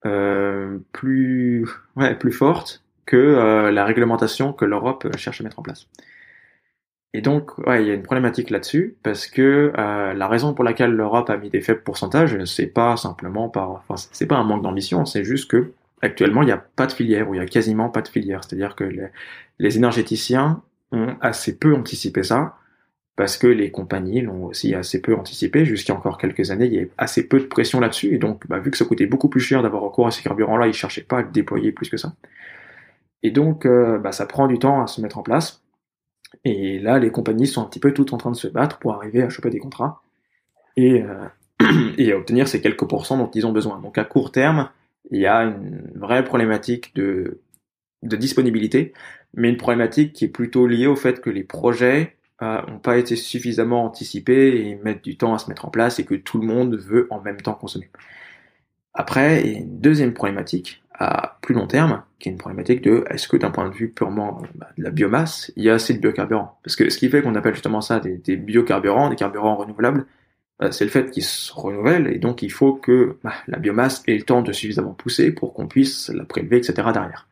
euh, plus ouais, plus fortes que la réglementation que l'Europe cherche à mettre en place. Et donc, ouais, il y a une problématique là-dessus parce que euh, la raison pour laquelle l'Europe a mis des faibles pourcentages, c'est pas simplement par, enfin, c'est pas un manque d'ambition, c'est juste que actuellement il n'y a pas de filière ou il y a quasiment pas de filière. C'est-à-dire que les, énergéticiens ont assez peu anticipé ça, parce que les compagnies l'ont aussi assez peu anticipé. Jusqu'à encore quelques années, il y avait assez peu de pression là-dessus, et donc bah, vu que ça coûtait beaucoup plus cher d'avoir recours à ces carburants-là, ils cherchaient pas à le déployer plus que ça. Et donc, euh, bah, ça prend du temps à se mettre en place. Et là, les compagnies sont un petit peu toutes en train de se battre pour arriver à choper des contrats et, euh, et à obtenir ces quelques pourcents dont ils ont besoin. Donc à court terme, il y a une vraie problématique de, de disponibilité, mais une problématique qui est plutôt liée au fait que les projets n'ont euh, pas été suffisamment anticipés et mettent du temps à se mettre en place et que tout le monde veut en même temps consommer. Après, il y a une deuxième problématique plus long terme, qui est une problématique de est-ce que d'un point de vue purement bah, de la biomasse, il y a assez de biocarburants? Parce que ce qui fait qu'on appelle justement ça des, biocarburants, des carburants renouvelables, bah, c'est le fait qu'ils se renouvellent et donc il faut que bah, la biomasse ait le temps de suffisamment pousser pour qu'on puisse la prélever, etc. derrière.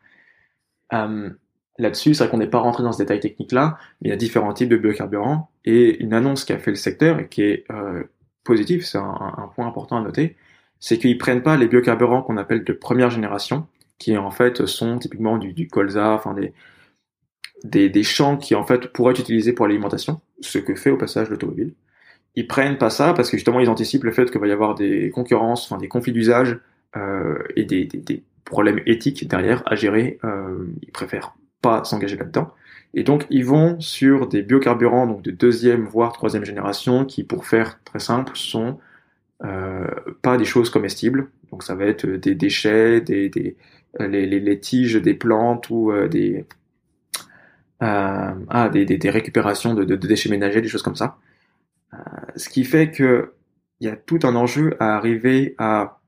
Euh, Là-dessus, c'est vrai qu'on n'est pas rentré dans ce détail technique là, mais il y a différents types de biocarburants et une annonce qui a fait le secteur et qui est euh, positive, c'est un, point important à noter, c'est qu'ils prennent pas les biocarburants qu'on appelle de première génération, qui en fait sont typiquement du, colza, enfin des, des, des champs qui en fait pourraient être utilisés pour l'alimentation, ce que fait au passage l'automobile. Ils prennent pas ça parce que justement ils anticipent le fait qu'il va y avoir des concurrences, enfin des conflits d'usage euh, et des, des, des, problèmes éthiques derrière à gérer. Euh, ils préfèrent pas s'engager là-dedans. Et donc ils vont sur des biocarburants donc de deuxième voire troisième génération qui, pour faire très simple, sont pas des choses comestibles. Donc ça va être des déchets, des, des les, les, les, tiges des plantes ou euh, des, euh, ah, des, des, des, récupérations de, de, de, déchets ménagers, des choses comme ça. Euh, ce qui fait que il y a tout un enjeu à arriver à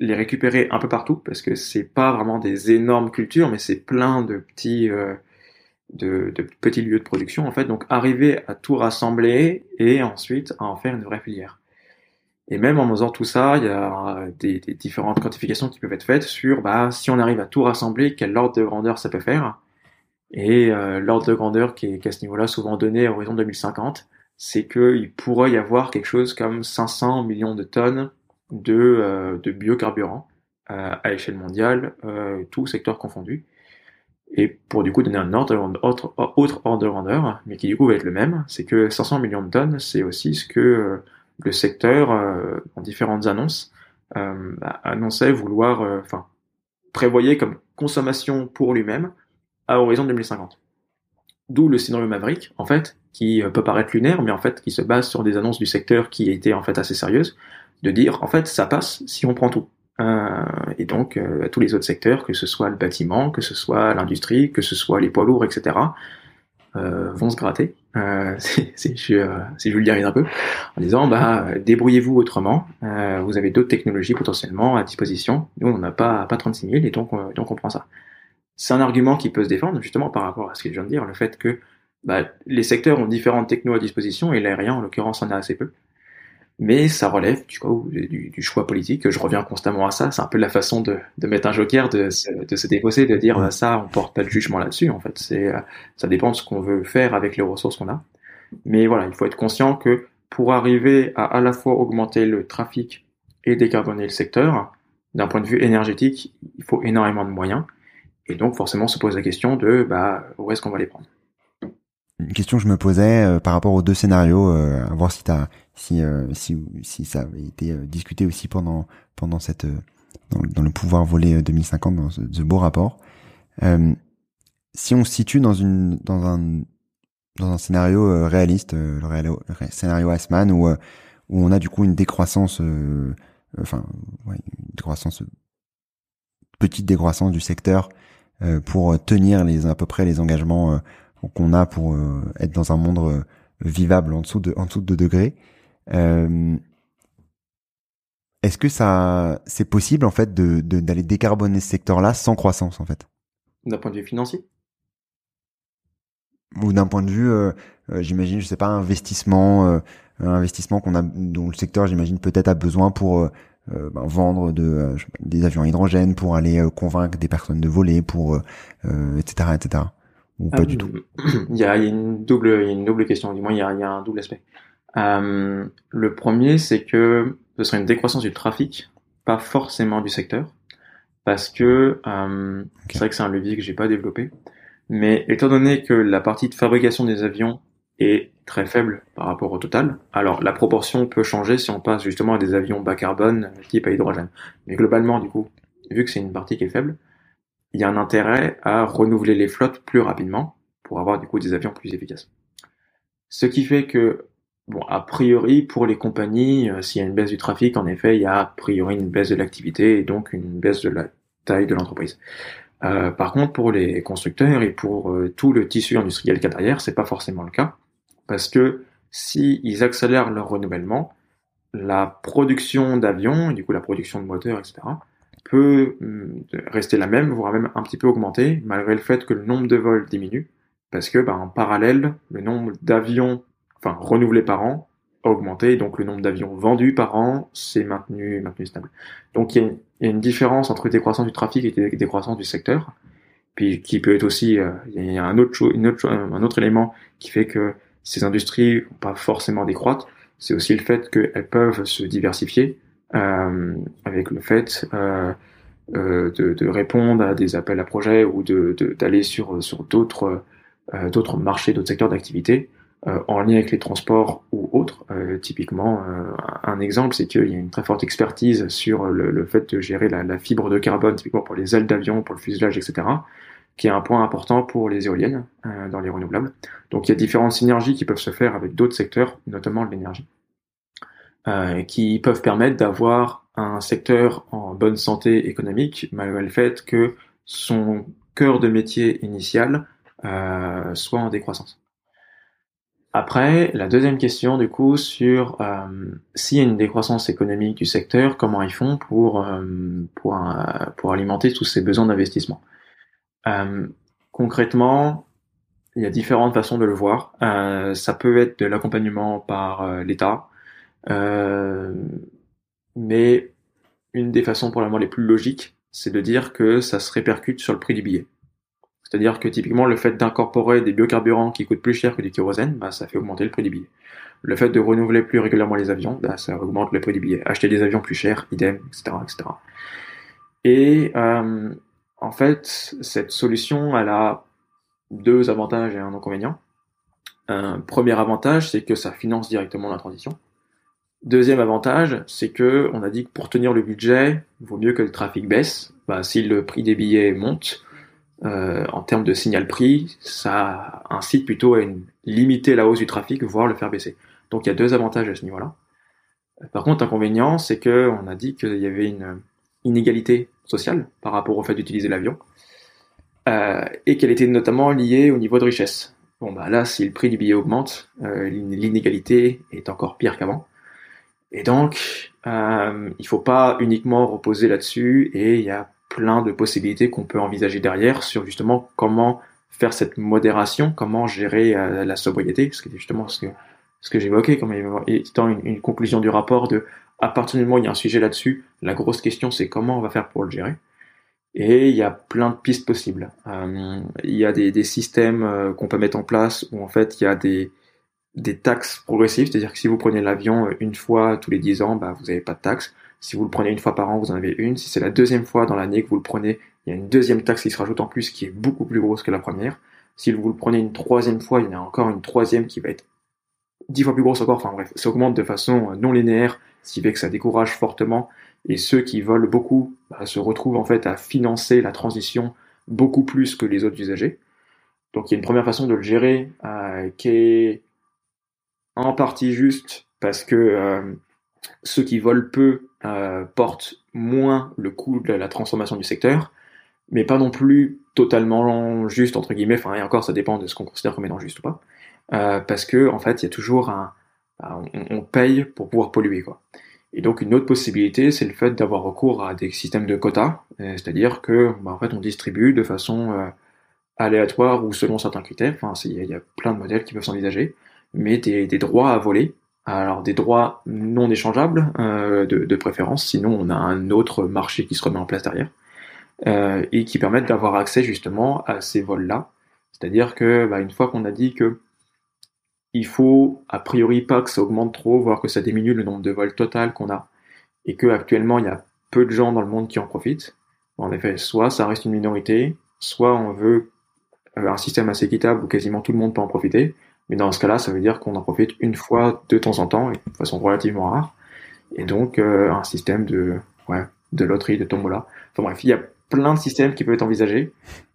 les récupérer un peu partout parce que c'est pas vraiment des énormes cultures mais c'est plein de petits euh, de, de, petits lieux de production en fait donc arriver à tout rassembler et ensuite à en faire une vraie filière et même en faisant tout ça il y a des, différentes quantifications qui peuvent être faites sur bah si on arrive à tout rassembler quel ordre de grandeur ça peut faire et euh, l'ordre de grandeur qui est, à ce niveau-là souvent donné à horizon 2050 c'est qu'il pourrait y avoir quelque chose comme 500 millions de tonnes de, euh, biocarburants euh, à échelle mondiale, tout secteur confondu. Et pour du coup donner un ordre, autre, autre ordre de grandeur, mais qui du coup va être le même, c'est que 500 millions de tonnes, c'est aussi ce que le secteur, en différentes annonces, bah, annonçait vouloir, enfin, prévoyait comme consommation pour lui-même à horizon 2050. D'où le scénario Maverick, en fait, qui peut paraître lunaire, mais en fait qui se base sur des annonces du secteur qui étaient en fait assez sérieuses, de dire en fait ça passe si on prend tout. Euh, et donc euh, tous les autres secteurs, que ce soit le bâtiment, que ce soit l'industrie, que ce soit les poids lourds, etc., euh, vont se gratter. Euh, si, je, euh, si je un peu, en disant bah débrouillez-vous autrement. Euh, vous avez d'autres technologies potentiellement à disposition. Nous on n'a pas pas 36 000 et donc donc on prend ça. C'est un argument qui peut se défendre justement par rapport à ce que je viens de dire, le fait que bah, les secteurs ont différentes technos à disposition et l'aérien en l'occurrence en a assez peu. Mais ça relève du, du, du, choix politique. Je reviens constamment à ça. C'est un peu la façon de, de mettre un joker, de, se, de se défausser, de dire ça, on porte pas de jugement là-dessus. En fait, c'est euh, ça dépend de ce qu'on veut faire avec les ressources qu'on a. Mais voilà, il faut être conscient que pour arriver à à la fois augmenter le trafic et décarboner le secteur, d'un point de vue énergétique, il faut énormément de moyens. Et donc forcément se pose la question de bah, où est-ce qu'on va les prendre?
Une question que je me posais euh, par rapport aux deux scénarios, euh, à voir si, as, si, euh, si, si ça avait été discuté aussi pendant, pendant cette, dans, dans le pouvoir volé 2050, dans ce, beau rapport. si on se situe dans, une, dans, un, dans un scénario réaliste, le, scénario Asman, où, où on a du coup une décroissance, enfin, ouais, une décroissance, petite décroissance du secteur pour tenir les, à peu près les engagements qu'on a pour euh, être dans un monde euh, vivable en dessous de en dessous de 2 degrés. Euh, est-ce que ça c'est possible en fait de d'aller décarboner ce secteur-là sans croissance en fait?
D'un point de vue financier?
Ou d'un point de vue, j'imagine, je sais pas, investissement, un investissement qu'on a, dont le secteur, j'imagine, peut-être a besoin pour ben, vendre de, des avions à hydrogène, pour aller convaincre des personnes de voler, pour etc., etc pas du tout
il y, a, une double, une double question, du moins il y a, un double aspect. Euh, le premier, c'est que ce serait une décroissance du trafic, pas forcément du secteur, parce que euh, c'est vrai que c'est un levier que j'ai pas développé, mais étant donné que la partie de fabrication des avions est très faible par rapport au total, alors la proportion peut changer si on passe justement à des avions bas carbone type à hydrogène. Mais globalement, du coup, vu que c'est une partie qui est faible, il y a un intérêt à renouveler les flottes plus rapidement pour avoir du coup des avions plus efficaces. Ce qui fait que, bon, a priori, pour les compagnies, euh, s'il y a une baisse du trafic, en effet, il y a a priori une baisse de l'activité et donc une baisse de la taille de l'entreprise. Euh, par contre, pour les constructeurs et pour euh, tout le tissu industriel qu'il y a derrière, c'est pas forcément le cas, parce que si ils accélèrent leur renouvellement, la production d'avions, du coup la production de moteurs, etc., peut hum, rester la même, voire même un petit peu augmenter, malgré le fait que le nombre de vols diminue, parce que bah, en parallèle, le nombre d'avions, enfin renouvelés par an, a augmenté, donc le nombre d'avions vendus par an s'est maintenu, maintenu stable. Donc il y, a une différence entre décroissance du trafic et décroissance du secteur, puis qui peut être aussi, euh, il y a un autre, une autre, un autre élément qui fait que ces industries vont pas forcément décroître, c'est aussi le fait qu'elles peuvent se diversifier, euh, avec le fait euh, euh, de, de, répondre à des appels à projets ou d'aller de, d'aller sur, sur d'autres d'autres marchés, d'autres secteurs d'activité. En lien avec les transports ou autres. typiquement, un exemple, c'est qu'il y a une très forte expertise sur le, le fait de gérer la, la, fibre de carbone, typiquement pour les ailes d'avion, pour le fuselage, etc., qui est un point important pour les éoliennes dans les renouvelables. Donc il y a différentes synergies qui peuvent se faire avec d'autres secteurs, notamment l'énergie. Euh, qui peuvent permettre d'avoir un secteur en bonne santé économique, malgré le fait que son cœur de métier initial euh, soit en décroissance. Après, la deuxième question du coup sur euh, s'il y a une décroissance économique du secteur, comment ils font pour euh, pour, pour alimenter tous ces besoins d'investissement? concrètement, il y a différentes façons de le voir. ça peut être de l'accompagnement par l'État, euh, mais une des façons probablement les plus logiques, c'est de dire que ça se répercute sur le prix du billet. C'est-à-dire que typiquement le fait d'incorporer des biocarburants qui coûtent plus cher que du kérosène, bah, ça fait augmenter le prix du billet. Le fait de renouveler plus régulièrement les avions, bah, ça augmente le prix du billet. Acheter des avions plus chers, idem, etc. etc. Et euh, en fait, cette solution, elle a deux avantages et un inconvénient. Un premier avantage, c'est que ça finance directement la transition. Deuxième avantage, c'est que on a dit que pour tenir le budget, il vaut mieux que le trafic baisse. Bah, si le prix des billets monte, euh, en termes de signal prix, ça incite plutôt à limiter la hausse du trafic, voire le faire baisser. Donc il y a deux avantages à ce niveau-là. Par contre, l'inconvénient, c'est que on a dit qu'il y avait une inégalité sociale par rapport au fait d'utiliser l'avion, euh, et qu'elle était notamment liée au niveau de richesse. Bon bah là, si le prix du billet augmente, euh, l'inégalité est encore pire qu'avant. Et donc, euh, il faut pas uniquement reposer là-dessus et il y a plein de possibilités qu'on peut envisager derrière sur justement comment faire cette modération, comment gérer euh, la sobriété, parce que justement ce que ce que j'évoquais comme étant une, conclusion du rapport de à partir du moment où il y a un sujet là-dessus, la grosse question c'est comment on va faire pour le gérer. Et il y a plein de pistes possibles. Euh, il y a des, des systèmes euh, qu'on peut mettre en place où en fait il y a des, des taxes progressives, c'est-à-dire que si vous prenez l'avion une fois tous les 10 ans, bah, vous n'avez pas de taxe. Si vous le prenez une fois par an, vous en avez une. Si c'est la deuxième fois dans l'année que vous le prenez, il y a une deuxième taxe qui se rajoute en plus qui est beaucoup plus grosse que la première. Si vous le prenez une troisième fois, il y en a encore une troisième qui va être dix fois plus grosse encore. Enfin bref, ça augmente de façon non linéaire, ce qui fait que ça décourage fortement. Et ceux qui volent beaucoup bah, se retrouvent en fait à financer la transition beaucoup plus que les autres usagers. Donc il y a une première façon de le gérer euh, qui est en partie juste parce que euh, ceux qui volent peu euh, portent moins le coût de la transformation du secteur, mais pas non plus totalement juste entre guillemets. Enfin, et encore, ça dépend de ce qu'on considère comme étant juste ou pas, euh, parce que en fait, il y a toujours un, on, on, paye pour pouvoir polluer quoi. Et donc une autre possibilité, c'est le fait d'avoir recours à des systèmes de quotas, euh, c'est-à-dire que bah, en fait on distribue de façon euh, aléatoire ou selon certains critères. Enfin, il y, a plein de modèles qui peuvent s'envisager, mais des droits à voler alors des droits non échangeables euh, de, de, préférence, sinon on a un autre marché qui se remet en place derrière euh, et qui permettent d'avoir accès justement à ces vols-là. C'est-à-dire que bah, une fois qu'on a dit que il faut a priori pas que ça augmente trop, voire que ça diminue le nombre de vols total qu'on a, et que actuellement il y a peu de gens dans le monde qui en profitent. En effet, soit ça reste une minorité, soit on veut euh, un système assez équitable où quasiment tout le monde peut en profiter, mais dans ce cas-là, ça veut dire qu'on en profite une fois de temps en temps, et de façon relativement rare. Et donc, euh, un système de, ouais, de loterie, de tombola. Enfin bref, il y a plein de systèmes qui peuvent être envisagés.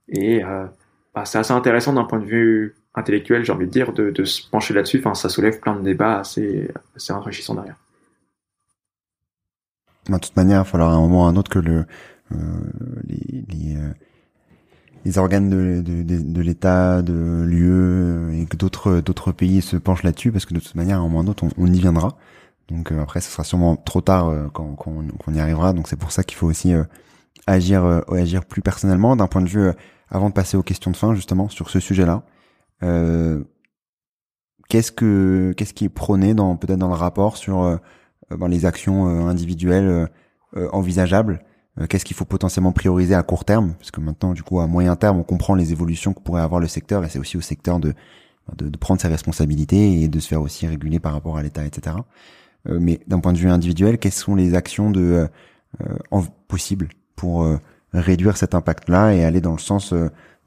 Et euh, bah, c'est assez intéressant d'un point de vue intellectuel, j'ai envie de dire, de, se pencher là-dessus. Enfin, ça soulève plein de débats assez, assez enrichissants derrière.
De toute manière, il va falloir à un moment ou à un autre que le, euh, les, les organes de, de, de, de l'État, de l'UE et que d'autres d'autres pays se penchent là-dessus parce que de toute manière, à un moment ou à un autre, on, on y viendra. Donc euh, après, ce sera sûrement trop tard euh, quand, quand, on y arrivera. Donc c'est pour ça qu'il faut aussi euh, agir agir plus personnellement d'un point de vue avant de passer aux questions de fin justement sur ce sujet-là. qu'est-ce que qu'est-ce qui est prôné dans peut-être dans le rapport sur les actions individuelles envisageables euh, qu'est-ce qu'il faut potentiellement prioriser à court terme? Parce que maintenant, du coup, à moyen terme, on comprend les évolutions que pourrait avoir le secteur, et c'est aussi au secteur de, de, de, prendre ses responsabilités et de se faire aussi réguler par rapport à l'État, etc. Euh, mais d'un point de vue individuel, quelles sont les actions de euh, possibles pour euh, réduire cet impact-là et aller dans le sens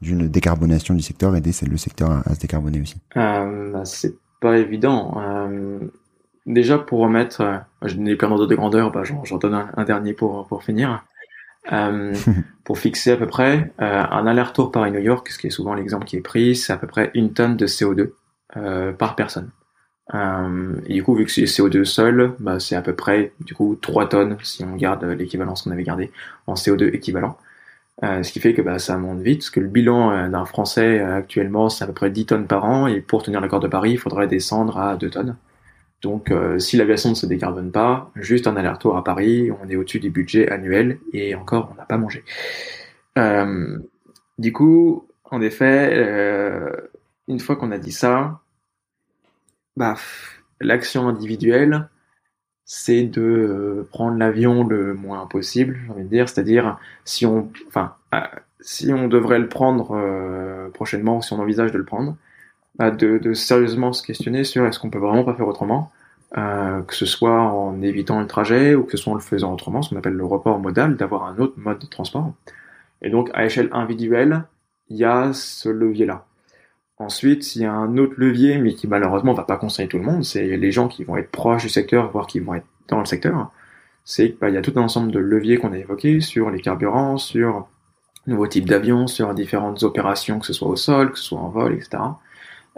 d'une décarbonation du secteur, aider le secteur à, à se décarboner aussi?
Bah, C'est pas évident. déjà, pour remettre, je n'ai plein d'ordres de grandeur, bah, j'en donne un, un, dernier pour, pour finir. Euh, pour fixer à peu près euh, un aller-retour Paris-New York, ce qui est souvent l'exemple qui est pris, c'est à peu près une tonne de CO2 euh, par personne. Et du coup, vu que c'est CO2 seul, bah, c'est à peu près du coup 3 tonnes si on garde l'équivalence qu'on avait gardé en CO2 équivalent. Ce qui fait que bah, ça monte vite, parce que le bilan d'un Français actuellement, c'est à peu près 10 tonnes par an, et pour tenir l'accord de Paris, il faudrait descendre à 2 tonnes. Donc, euh, si l'aviation ne se décarbone pas, juste un aller-retour à Paris, on est au-dessus du budget annuel et encore, on n'a pas mangé. Euh, du coup, en effet, euh, une fois qu'on a dit ça, bah, l'action individuelle, c'est de prendre l'avion le moins possible, j'ai envie de dire, c'est-à-dire si on, enfin, si on devrait le prendre prochainement, si on envisage de le prendre, de, de, sérieusement se questionner sur est-ce qu'on peut vraiment pas faire autrement, euh, que ce soit en évitant le trajet ou que ce soit en le faisant autrement, ce qu'on appelle le report modal, d'avoir un autre mode de transport. Et donc à échelle individuelle, il y a ce levier-là. Ensuite, il y a un autre levier, mais qui malheureusement va pas concerner tout le monde, c'est les gens qui vont être proches du secteur, voire qui vont être dans le secteur. C'est qu'il bah, y a tout un ensemble de leviers qu'on a évoqués sur les carburants, sur nouveaux types d'avions, sur différentes opérations, que ce soit au sol, que ce soit en vol, etc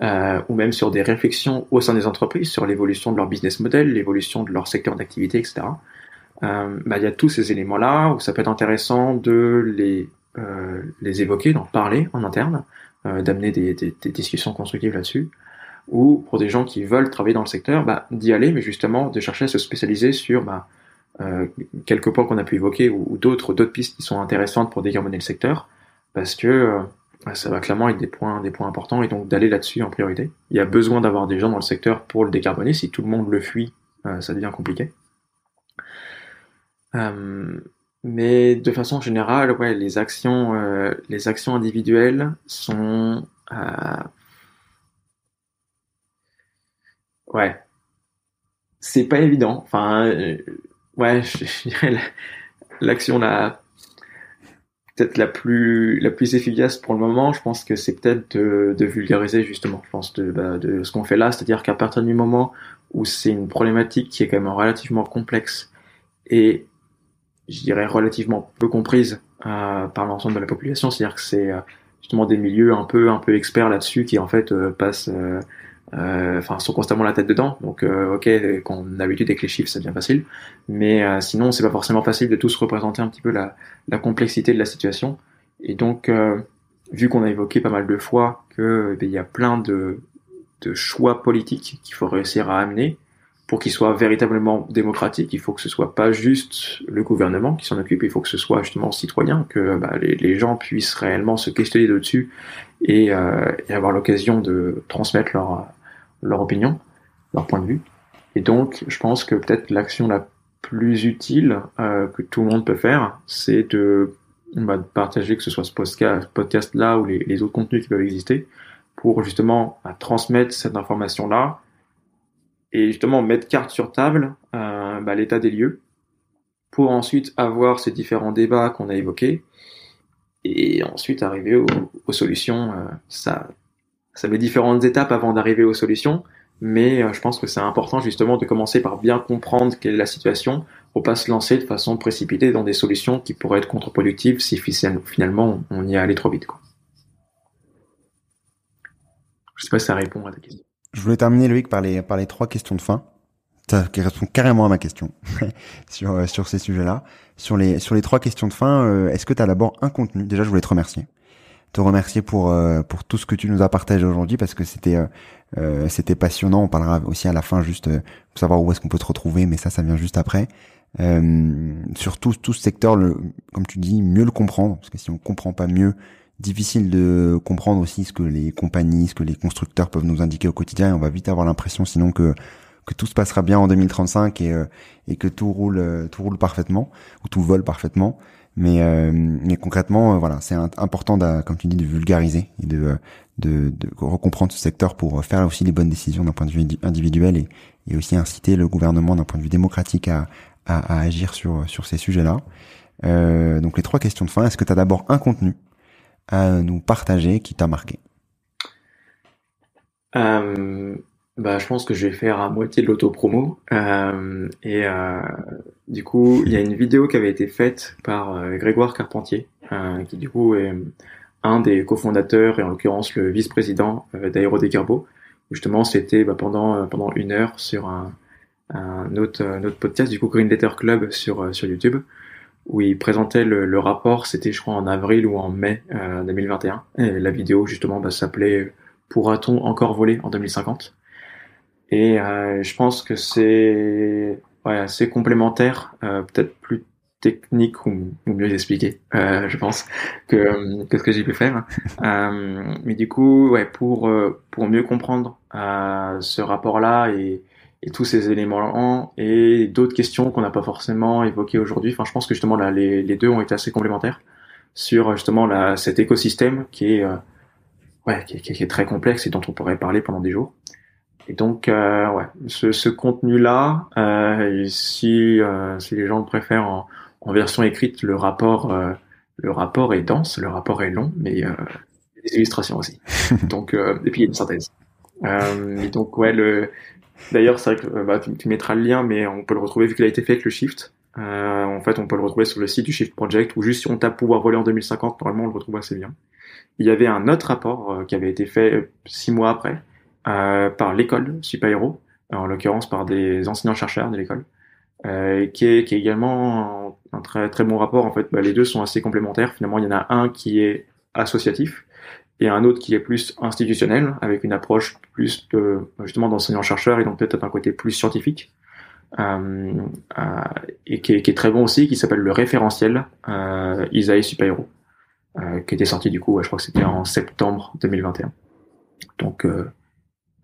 euh, ou même sur des réflexions au sein des entreprises sur l'évolution de leur business model, l'évolution de leur secteur d'activité, etc. Euh, bah, il y a tous ces éléments-là où ça peut être intéressant de les, euh, les évoquer, d'en parler en interne, euh, d'amener des, des, des, discussions constructives là-dessus, ou pour des gens qui veulent travailler dans le secteur, bah, d'y aller, mais justement de chercher à se spécialiser sur bah, euh, quelques points qu'on a pu évoquer ou, d'autres pistes qui sont intéressantes pour décarboner le secteur, parce que ça va clairement être des points, des points importants et donc d'aller là-dessus en priorité. Il y a besoin d'avoir des gens dans le secteur pour le décarboner. Si tout le monde le fuit, euh, ça devient compliqué. Euh, mais de façon générale, ouais, les actions, euh, les actions individuelles sont, ouais, c'est pas évident. Enfin, ouais, je dirais l'action la la plus la plus efficace pour le moment, je pense que c'est peut-être de, vulgariser justement. Je pense de, bah, de ce qu'on fait là, c'est-à-dire qu'à partir du moment où c'est une problématique qui est quand même relativement complexe et je dirais relativement peu comprise euh, par l'ensemble de la population, c'est-à-dire que c'est euh, justement des milieux un peu un peu experts là-dessus qui en fait euh, passent enfin sont constamment la tête dedans. Donc euh, ok, quand on a l'habitude avec les chiffres, ça devient facile, mais euh, sinon c'est pas forcément facile de tous représenter un petit peu la, la complexité de la situation. Et donc vu qu'on a évoqué pas mal de fois que ben, il y a plein de, de choix politiques qu'il faut réussir à amener pour qu'ils soient véritablement démocratiques, il faut que ce soit pas juste le gouvernement qui s'en occupe, il faut que ce soit justement citoyen, que bah, les, les, gens puissent réellement se questionner dessus et, euh, et avoir l'occasion de transmettre leur, leur opinion, leur point de vue. Et donc, je pense que peut-être l'action la plus utile euh, que tout le monde peut faire, c'est de, bah, de, partager que ce soit ce podcast-là ou les, autres contenus qui peuvent exister, pour justement bah, transmettre cette information-là et justement mettre carte sur table euh, bah, l'état des lieux, pour ensuite avoir ces différents débats qu'on a évoqués, et ensuite arriver aux, aux solutions. Euh, ça, ça met différentes étapes avant d'arriver aux solutions, mais euh, je pense que c'est important justement de commencer par bien comprendre quelle est la situation pour pas se lancer de façon précipitée dans des solutions qui pourraient être contre-productives si finalement on y est allé trop vite. Quoi. Je sais pas si ça répond à ta question.
Je voulais terminer Loïc par les par les trois questions de fin. Qui répond carrément à ma question sur euh, sur ces sujets-là. Sur les sur les trois questions de fin, euh, est-ce que tu as d'abord un contenu? Déjà, je voulais te remercier te remercier pour euh, pour tout ce que tu nous as partagé aujourd'hui parce que c'était euh, euh, c'était passionnant. On parlera aussi à la fin juste pour savoir où est-ce qu'on peut te retrouver, mais ça, ça vient juste après. sur tout, tout ce secteur, le, comme tu dis, mieux le comprendre parce que si on comprend pas mieux, difficile de comprendre aussi ce que les compagnies, ce que les constructeurs peuvent nous indiquer au quotidien. Et on va vite avoir l'impression, sinon que que tout se passera bien en 2035 et et que tout roule tout roule parfaitement ou tout vole parfaitement. Mais, euh, mais concrètement, euh, voilà, c'est important, comme tu dis, de vulgariser et de, de, de recomprendre ce secteur pour faire aussi les bonnes décisions d'un point de vue individuel et, et aussi inciter le gouvernement d'un point de vue démocratique à, à, à, agir sur, sur ces sujets-là. Euh, donc les trois questions de fin. Est-ce que tu as d'abord un contenu à nous partager qui t'a marqué?
Euh, bah, je pense que je vais faire à moitié de l'auto-promo. Euh, et euh, du coup, il y a une vidéo qui avait été faite par euh, Grégoire Carpentier, euh, qui du coup est un des cofondateurs et en l'occurrence le vice-président euh, d'Aérodécarbo. Justement, c'était bah, pendant pendant une heure sur un, un autre, un autre podcast, du coup Green Letter Club sur sur YouTube, où il présentait le, le rapport. C'était, je crois, en avril ou en mai 2021. Et la vidéo justement bah, s'appelait Pourra-t-on encore voler en 2050 et euh, je pense que c'est ouais, assez complémentaire, euh, peut-être plus technique ou, mieux expliqué, euh, je pense, que, que ce que j'ai pu faire. euh, mais du coup, ouais, pour euh, pour mieux comprendre euh, ce rapport-là et, et tous ces éléments-là et d'autres questions qu'on n'a pas forcément évoquées aujourd'hui. Enfin, je pense que justement là, les, les deux ont été assez complémentaires sur justement la, cet écosystème qui est ouais, qui, qui, est très complexe et dont on pourrait parler pendant des jours. Et donc, euh, ouais, ce, ce contenu-là, euh, si, euh, si les gens le préfèrent en, en version écrite, le rapport, euh, le rapport est dense, le rapport est long, mais il y a des illustrations aussi. donc, et puis il y a une synthèse. et donc, ouais, le, d'ailleurs, c'est vrai que bah, tu, tu, mettras le lien, mais on peut le retrouver vu qu'il a été fait avec le Shift. en fait, on peut le retrouver sur le site du Shift Project, ou juste si on tape pouvoir voler en 2050, normalement, on le retrouve assez bien. Il y avait un autre rapport qui avait été fait six mois après, euh, par l'école Super-Héros, en l'occurrence par des enseignants-chercheurs de l'école, euh, qui, est, qui est également un, très, très bon rapport. En fait, bah, les deux sont assez complémentaires. Finalement, il y en a un qui est associatif et un autre qui est plus institutionnel, avec une approche plus de, justement d'enseignants-chercheurs et donc peut-être un côté plus scientifique. Euh, euh, et qui est, qui est, très bon aussi, qui s'appelle le référentiel euh, Isaïe Super-Héros. qui était sorti du coup, je crois que c'était en septembre 2021. Donc,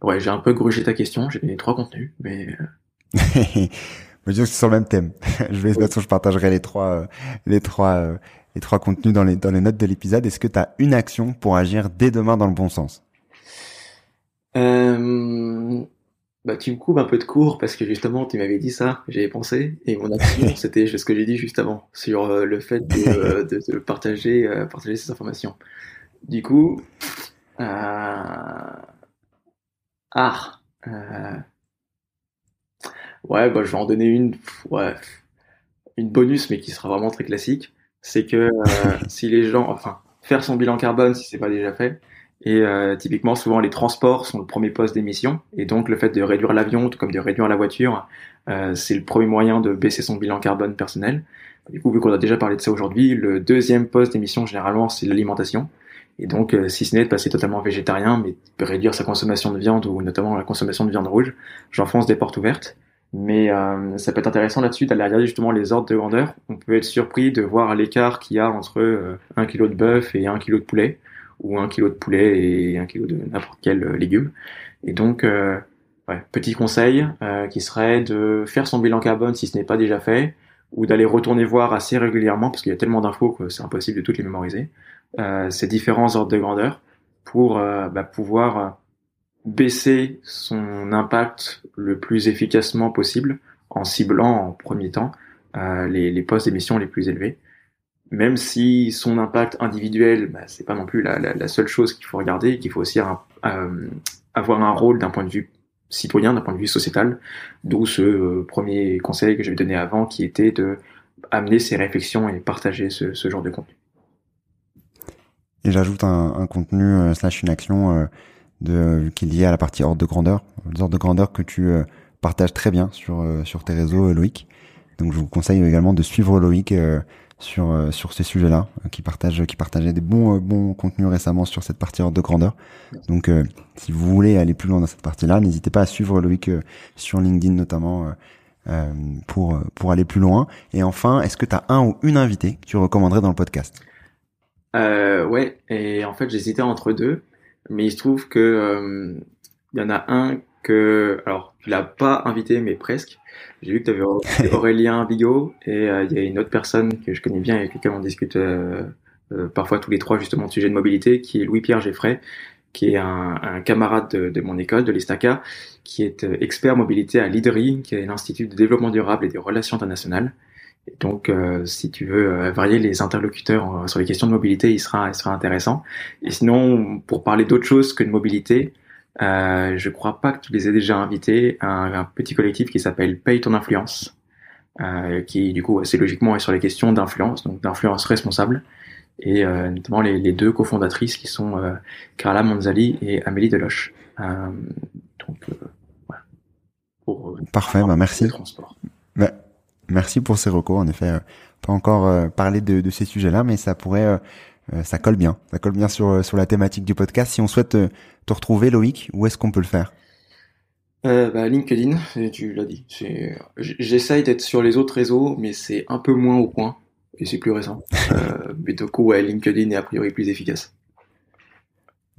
ouais, j'ai un peu grugé ta question. J'ai donné trois contenus, mais
me dire que c'est sur le même thème. je vais, de toute façon, je partagerai les trois, les trois, les trois contenus dans les, dans les notes de l'épisode. Est-ce que tu as une action pour agir dès demain dans le bon sens?
Euh, bah, tu me coupes un peu de cours parce que justement tu m'avais dit ça, j'avais pensé, et mon action c'était ce que j'ai dit juste avant sur euh, le fait de, de, partager, euh, partager ces informations. Du coup, euh, ah, ouais, bah, je vais en donner une, ouais, une bonus mais qui sera vraiment très classique c'est que euh, si les gens, enfin, faire son bilan carbone si c'est pas déjà fait. Et euh, typiquement, souvent les transports sont le premier poste d'émission, et donc le fait de réduire l'avion, tout comme de réduire la voiture, euh, c'est le premier moyen de baisser son bilan carbone personnel. Du coup, vu qu'on a déjà parlé de ça aujourd'hui, le deuxième poste d'émission généralement c'est l'alimentation. Et donc, si ce n'est de passer totalement végétarien, mais de réduire sa consommation de viande ou notamment la consommation de viande rouge, j'enfonce des portes ouvertes. Mais euh, ça peut être intéressant là-dessus d'aller regarder justement les ordres de grandeur. On peut être surpris de voir l'écart qu'il y a entre euh, un kilo de bœuf et un kilo de poulet, ou un kilo de poulet et un kilo de n'importe quel euh, légume. Et donc, ouais, petit conseil qui serait de faire son bilan carbone si ce n'est pas déjà fait, ou d'aller retourner voir assez régulièrement, parce qu'il y a tellement d'infos que c'est impossible de toutes les mémoriser, ces différents ordres de grandeur pour bah, pouvoir baisser son impact le plus efficacement possible en ciblant en premier temps euh, les, les postes d'émission les plus élevés. Même si son impact individuel, bah, c'est pas non plus la, la, la seule chose qu'il faut regarder, qu'il faut aussi euh, avoir un rôle d'un point de vue citoyen, d'un point de vue sociétal, d'où ce euh, premier conseil que j'avais donné avant, qui était de amener ses réflexions et partager ce, ce genre de contenu.
Et j'ajoute un, un, contenu euh, slash une action de, qui est lié à la partie ordre de grandeur, les ordres de grandeur que tu euh, partages très bien sur euh, sur tes réseaux, euh, Loïc. Donc je vous conseille également de suivre Loïc sur sur ces sujets-là, qui partage qui partageait des bons bons contenus récemment sur cette partie ordre de grandeur. Donc si vous voulez aller plus loin dans cette partie-là, n'hésitez pas à suivre Loïc sur LinkedIn notamment. pour pour aller plus loin et enfin est-ce que tu as un ou une invitée que tu recommanderais dans le podcast?
Euh, ouais et en fait j'hésitais entre deux. Mais il se trouve que euh, il y en a un que alors tu l'as pas invité mais presque. J'ai vu que tu avais Aurélien Bigot et euh, il y a une autre personne que je connais bien et avec laquelle on discute euh, parfois tous les trois justement de sujet de mobilité qui est Louis-Pierre Geffray qui est un, un camarade de, de, mon école de l'Estaca qui est expert mobilité à l'IDRI qui est l'Institut de développement durable et des relations internationales donc, euh, si tu veux euh, varier les interlocuteurs euh, sur les questions de mobilité, il sera, il sera intéressant. Et sinon, pour parler d'autre chose que de mobilité, euh, je crois pas que tu les aies déjà invités à un, petit collectif qui s'appelle Paye ton influence, euh, qui du coup assez logiquement est sur les questions d'influence, donc d'influence responsable, et euh, notamment les, les, deux cofondatrices qui sont Carla Manzali et Amélie Deloche. donc, voilà.
Pour, Parfait, bah merci. Bah, Merci pour ces recours. En effet, euh, pas encore euh, parlé de, de, ces sujets-là, mais ça pourrait, euh, ça colle bien. Ça colle bien sur sur la thématique du podcast. Si on souhaite te retrouver, Loïc, où est-ce qu'on peut le faire?
Euh, bah, LinkedIn, tu l'as dit. J'essaye d'être sur les autres réseaux, mais c'est un peu moins au point et c'est plus récent. euh, mais du coup, ouais, LinkedIn est a priori plus efficace.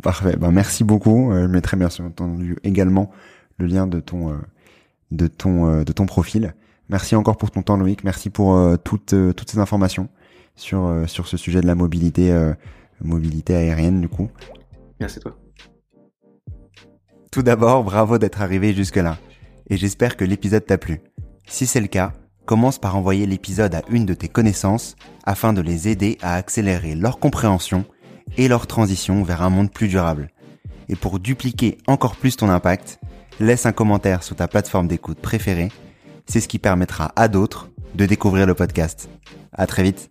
Parfait. Ben, merci beaucoup. je mettrai bien entendu également le lien de ton de ton de ton profil. Merci encore pour ton temps, Loïc. Merci pour euh, toutes, euh, toutes ces informations sur, euh, sur ce sujet de la mobilité, mobilité aérienne, du coup.
Merci à toi.
Tout d'abord, bravo d'être arrivé jusque-là. Et j'espère que l'épisode t'a plu. Si c'est le cas, commence par envoyer l'épisode à une de tes connaissances afin de les aider à accélérer leur compréhension et leur transition vers un monde plus durable. Et pour dupliquer encore plus ton impact, laisse un commentaire sur ta plateforme d'écoute préférée c'est ce qui permettra à d'autres de découvrir le podcast. À très vite.